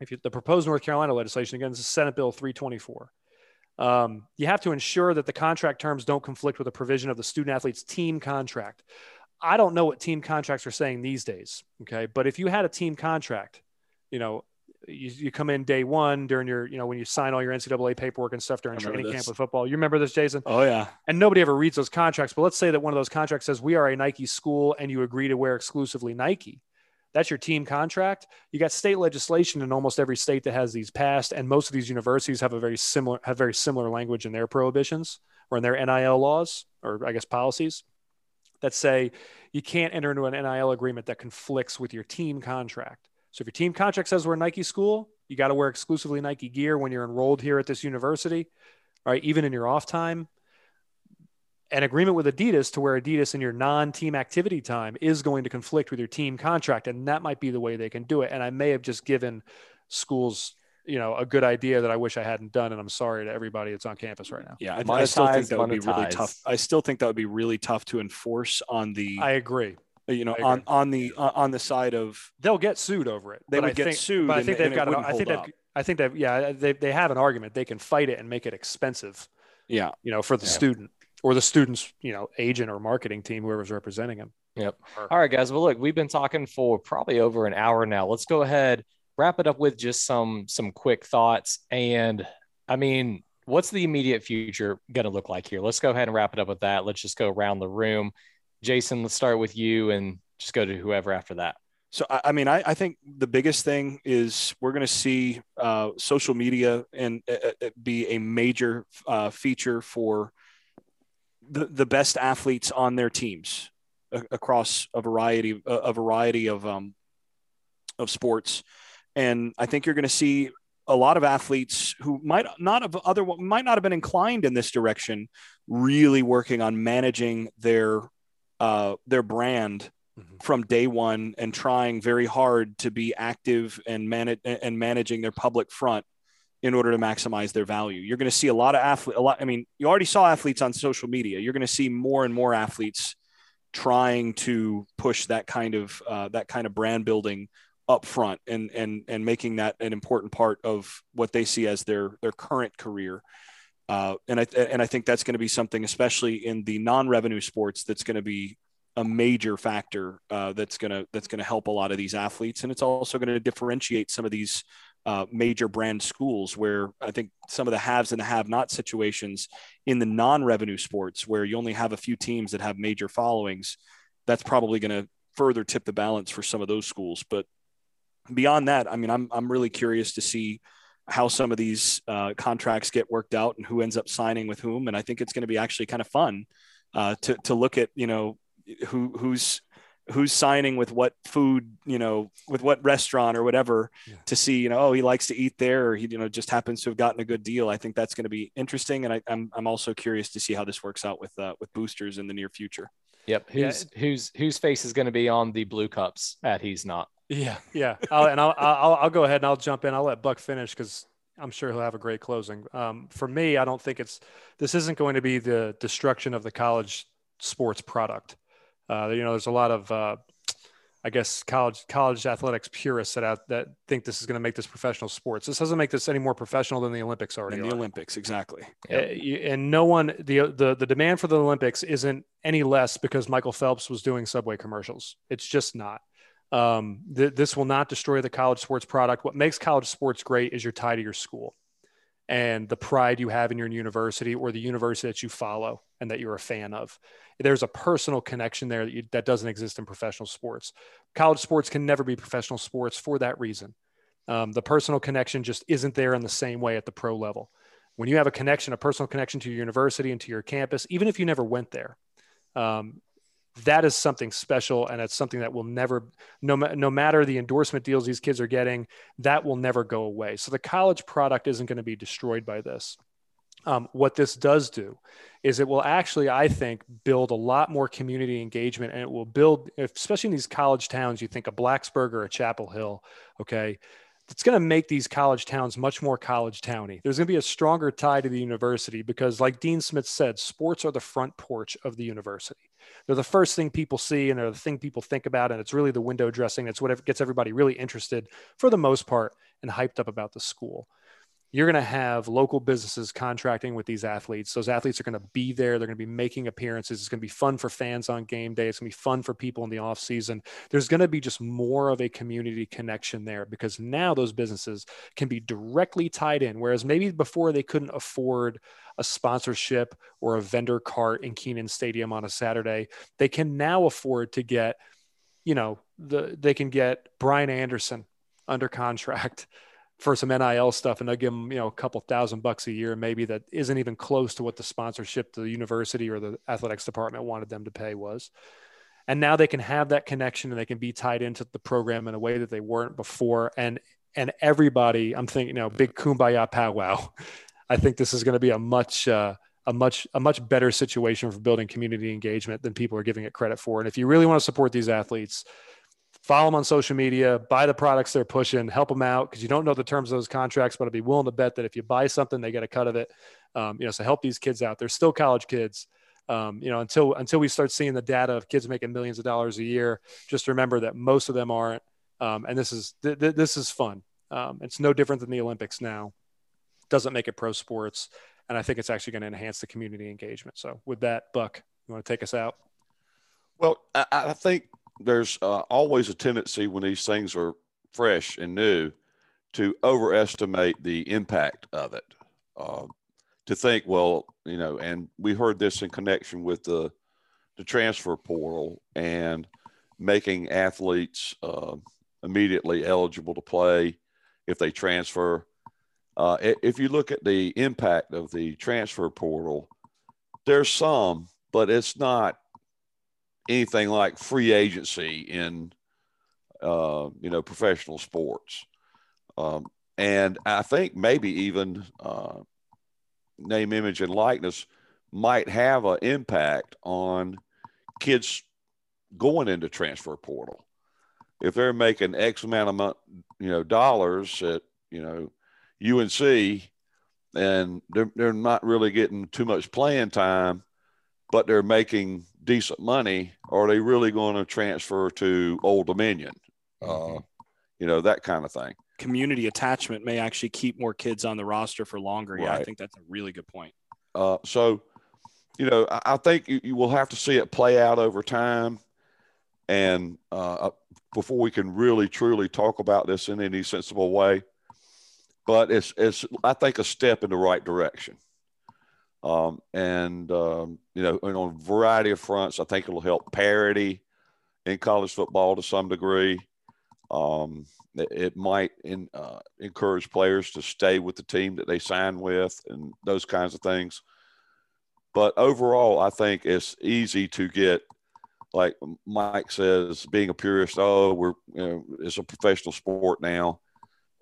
Speaker 6: if you, the proposed North Carolina legislation, again, this is Senate Bill 324. Um, you have to ensure that the contract terms don't conflict with the provision of the student athlete's team contract. I don't know what team contracts are saying these days. Okay. But if you had a team contract, you know, you, you come in day one during your, you know, when you sign all your NCAA paperwork and stuff during training this. camp with football. You remember this, Jason?
Speaker 8: Oh, yeah.
Speaker 6: And nobody ever reads those contracts. But let's say that one of those contracts says we are a Nike school and you agree to wear exclusively Nike. That's your team contract. You got state legislation in almost every state that has these passed, and most of these universities have a very similar have very similar language in their prohibitions or in their NIL laws or I guess policies that say you can't enter into an NIL agreement that conflicts with your team contract. So if your team contract says we're a Nike school, you got to wear exclusively Nike gear when you're enrolled here at this university, right? Even in your off time. An agreement with Adidas to wear Adidas in your non-team activity time is going to conflict with your team contract, and that might be the way they can do it. And I may have just given schools you know a good idea that I wish I hadn't done, and I'm sorry to everybody that's on campus right now.
Speaker 8: Yeah, I, I still think that would be really tough. I still think that would be really tough to enforce on the.
Speaker 6: I agree.
Speaker 8: Uh, you know, on on the uh, on the side of
Speaker 6: they'll get sued over it.
Speaker 8: They would
Speaker 6: I
Speaker 8: get
Speaker 6: think,
Speaker 8: sued.
Speaker 6: But I think
Speaker 8: and,
Speaker 6: they've
Speaker 8: and
Speaker 6: got. An, I think they've. I think that yeah, they they have an argument. They can fight it and make it expensive.
Speaker 8: Yeah,
Speaker 6: you know, for the yeah. student or the student's you know agent or marketing team, whoever's representing him.
Speaker 5: Yep. All right, guys. Well, look, we've been talking for probably over an hour now. Let's go ahead wrap it up with just some some quick thoughts. And I mean, what's the immediate future going to look like here? Let's go ahead and wrap it up with that. Let's just go around the room. Jason, let's start with you and just go to whoever after that.
Speaker 8: So, I mean, I, I think the biggest thing is we're going to see uh, social media and uh, uh, uh, be a major uh, feature for the, the best athletes on their teams across a variety a variety of um, of sports. And I think you're going to see a lot of athletes who might not have other might not have been inclined in this direction, really working on managing their uh, their brand mm-hmm. from day one and trying very hard to be active and manage and managing their public front in order to maximize their value. You're going to see a lot of athletes. A lot. I mean, you already saw athletes on social media. You're going to see more and more athletes trying to push that kind of uh, that kind of brand building up front and and and making that an important part of what they see as their their current career. Uh, and I and I think that's going to be something, especially in the non-revenue sports, that's going to be a major factor uh, that's going to that's going to help a lot of these athletes, and it's also going to differentiate some of these uh, major brand schools where I think some of the haves and the have-not situations in the non-revenue sports, where you only have a few teams that have major followings, that's probably going to further tip the balance for some of those schools. But beyond that, I mean, I'm I'm really curious to see how some of these uh, contracts get worked out and who ends up signing with whom. And I think it's going to be actually kind of fun uh, to to look at you know who who's who's signing with what food you know with what restaurant or whatever yeah. to see you know oh he likes to eat there or he you know just happens to have gotten a good deal i think that's going to be interesting and I, am I'm, I'm also curious to see how this works out with uh, with boosters in the near future
Speaker 5: yep who's yeah. who's whose face is going to be on the blue cups at he's not
Speaker 6: yeah, yeah. I'll, and I'll, I'll, I'll go ahead and I'll jump in. I'll let Buck finish because I'm sure he'll have a great closing. Um, for me, I don't think it's this isn't going to be the destruction of the college sports product. Uh, you know, there's a lot of uh, I guess college college athletics purists that out, that think this is going to make this professional sports. This doesn't make this any more professional than the Olympics already.
Speaker 8: Than the are. Olympics, exactly.
Speaker 6: Yep. Uh, and no one the the the demand for the Olympics isn't any less because Michael Phelps was doing Subway commercials. It's just not. Um, th- this will not destroy the college sports product. What makes college sports great is your tie to your school and the pride you have in your university or the university that you follow and that you're a fan of. There's a personal connection there that, you, that doesn't exist in professional sports. College sports can never be professional sports for that reason. Um, the personal connection just isn't there in the same way at the pro level. When you have a connection, a personal connection to your university and to your campus, even if you never went there, um, that is something special and it's something that will never no, no matter the endorsement deals these kids are getting that will never go away so the college product isn't going to be destroyed by this um, what this does do is it will actually i think build a lot more community engagement and it will build especially in these college towns you think a blacksburg or a chapel hill okay it's going to make these college towns much more college towny. There's going to be a stronger tie to the university because, like Dean Smith said, sports are the front porch of the university. They're the first thing people see and they're the thing people think about. And it's really the window dressing. It's what gets everybody really interested for the most part and hyped up about the school you're going to have local businesses contracting with these athletes. Those athletes are going to be there. They're going to be making appearances. It's going to be fun for fans on game day. It's going to be fun for people in the off season. There's going to be just more of a community connection there because now those businesses can be directly tied in. Whereas maybe before they couldn't afford a sponsorship or a vendor cart in Kenan Stadium on a Saturday, they can now afford to get, you know, the they can get Brian Anderson under contract for some NIL stuff and they'll give them, you know, a couple thousand bucks a year, maybe that isn't even close to what the sponsorship the university or the athletics department wanted them to pay was. And now they can have that connection and they can be tied into the program in a way that they weren't before. And and everybody, I'm thinking, you know, big kumbaya powwow. I think this is going to be a much uh, a much a much better situation for building community engagement than people are giving it credit for. And if you really want to support these athletes, follow them on social media, buy the products they're pushing, help them out because you don't know the terms of those contracts, but I'd be willing to bet that if you buy something, they get a cut of it. Um, you know, so help these kids out. They're still college kids. Um, you know, until until we start seeing the data of kids making millions of dollars a year, just remember that most of them aren't. Um, and this is th- th- this is fun. Um, it's no different than the Olympics now. Doesn't make it pro sports, and I think it's actually going to enhance the community engagement. So, with that, Buck, you want to take us out?
Speaker 7: Well, I, I think there's uh, always a tendency when these things are fresh and new to overestimate the impact of it. Uh, to think, well, you know, and we heard this in connection with the the transfer portal and making athletes uh, immediately eligible to play if they transfer. Uh, if you look at the impact of the transfer portal, there's some, but it's not anything like free agency in uh, you know professional sports. Um, and I think maybe even uh, name, image, and likeness might have an impact on kids going into transfer portal. If they're making X amount of you know dollars at you know UNC, and they're they're not really getting too much playing time, but they're making decent money, are they really going to transfer to Old Dominion? Mm-hmm. Uh, you know, that kind of thing.
Speaker 8: Community attachment may actually keep more kids on the roster for longer. Yeah, right. I think that's a really good point.
Speaker 7: Uh, so, you know, I, I think you, you, will have to see it play out over time. And uh, uh, before we can really truly talk about this in any sensible way, but it's, it's, I think, a step in the right direction. Um, and, um, you know, and on a variety of fronts, I think it'll help parity in college football to some degree. Um, it, might in, uh, encourage players to stay with the team that they sign with and those kinds of things. But overall, I think it's easy to get, like Mike says, being a purist. Oh, we're you know, it's a professional sport now.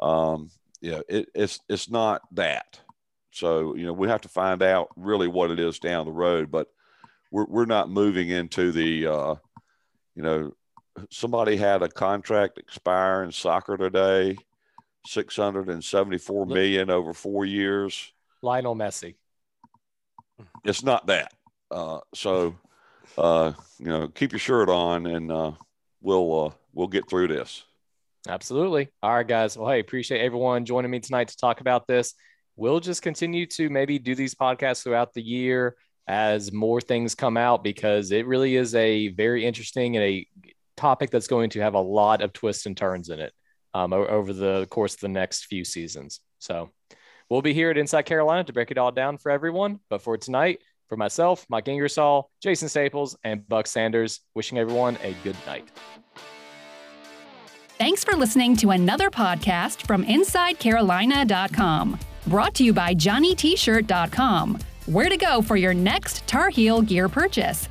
Speaker 7: Um, yeah, it, it's it's not that. So, you know, we have to find out really what it is down the road, but we're, we're not moving into the, uh, you know, somebody had a contract expire in soccer today, 674 million over four years.
Speaker 5: Lionel Messi.
Speaker 7: It's not that. Uh, so, uh, you know, keep your shirt on and uh, we'll, uh, we'll get through this.
Speaker 5: Absolutely. All right, guys. Well, hey, appreciate everyone joining me tonight to talk about this we'll just continue to maybe do these podcasts throughout the year as more things come out because it really is a very interesting and a topic that's going to have a lot of twists and turns in it um, over the course of the next few seasons. So we'll be here at Inside Carolina to break it all down for everyone. But for tonight, for myself, Mike Ingersoll, Jason Staples, and Buck Sanders, wishing everyone a good night.
Speaker 4: Thanks for listening to another podcast from InsideCarolina.com. Brought to you by JohnnyT-shirt.com. Where to go for your next Tar Heel gear purchase.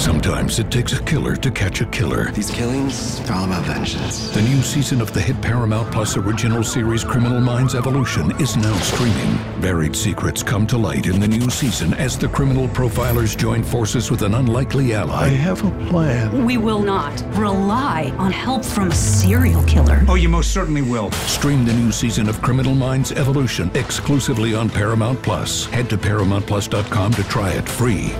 Speaker 9: Sometimes it takes a killer to catch a killer.
Speaker 10: These killings are all about vengeance.
Speaker 9: The new season of the hit Paramount Plus original series Criminal Minds Evolution is now streaming. Buried secrets come to light in the new season as the criminal profilers join forces with an unlikely ally.
Speaker 11: I have a plan.
Speaker 12: We will not rely on help from a serial killer.
Speaker 11: Oh, you most certainly will.
Speaker 9: Stream the new season of Criminal Minds Evolution exclusively on Paramount Plus. Head to ParamountPlus.com to try it free.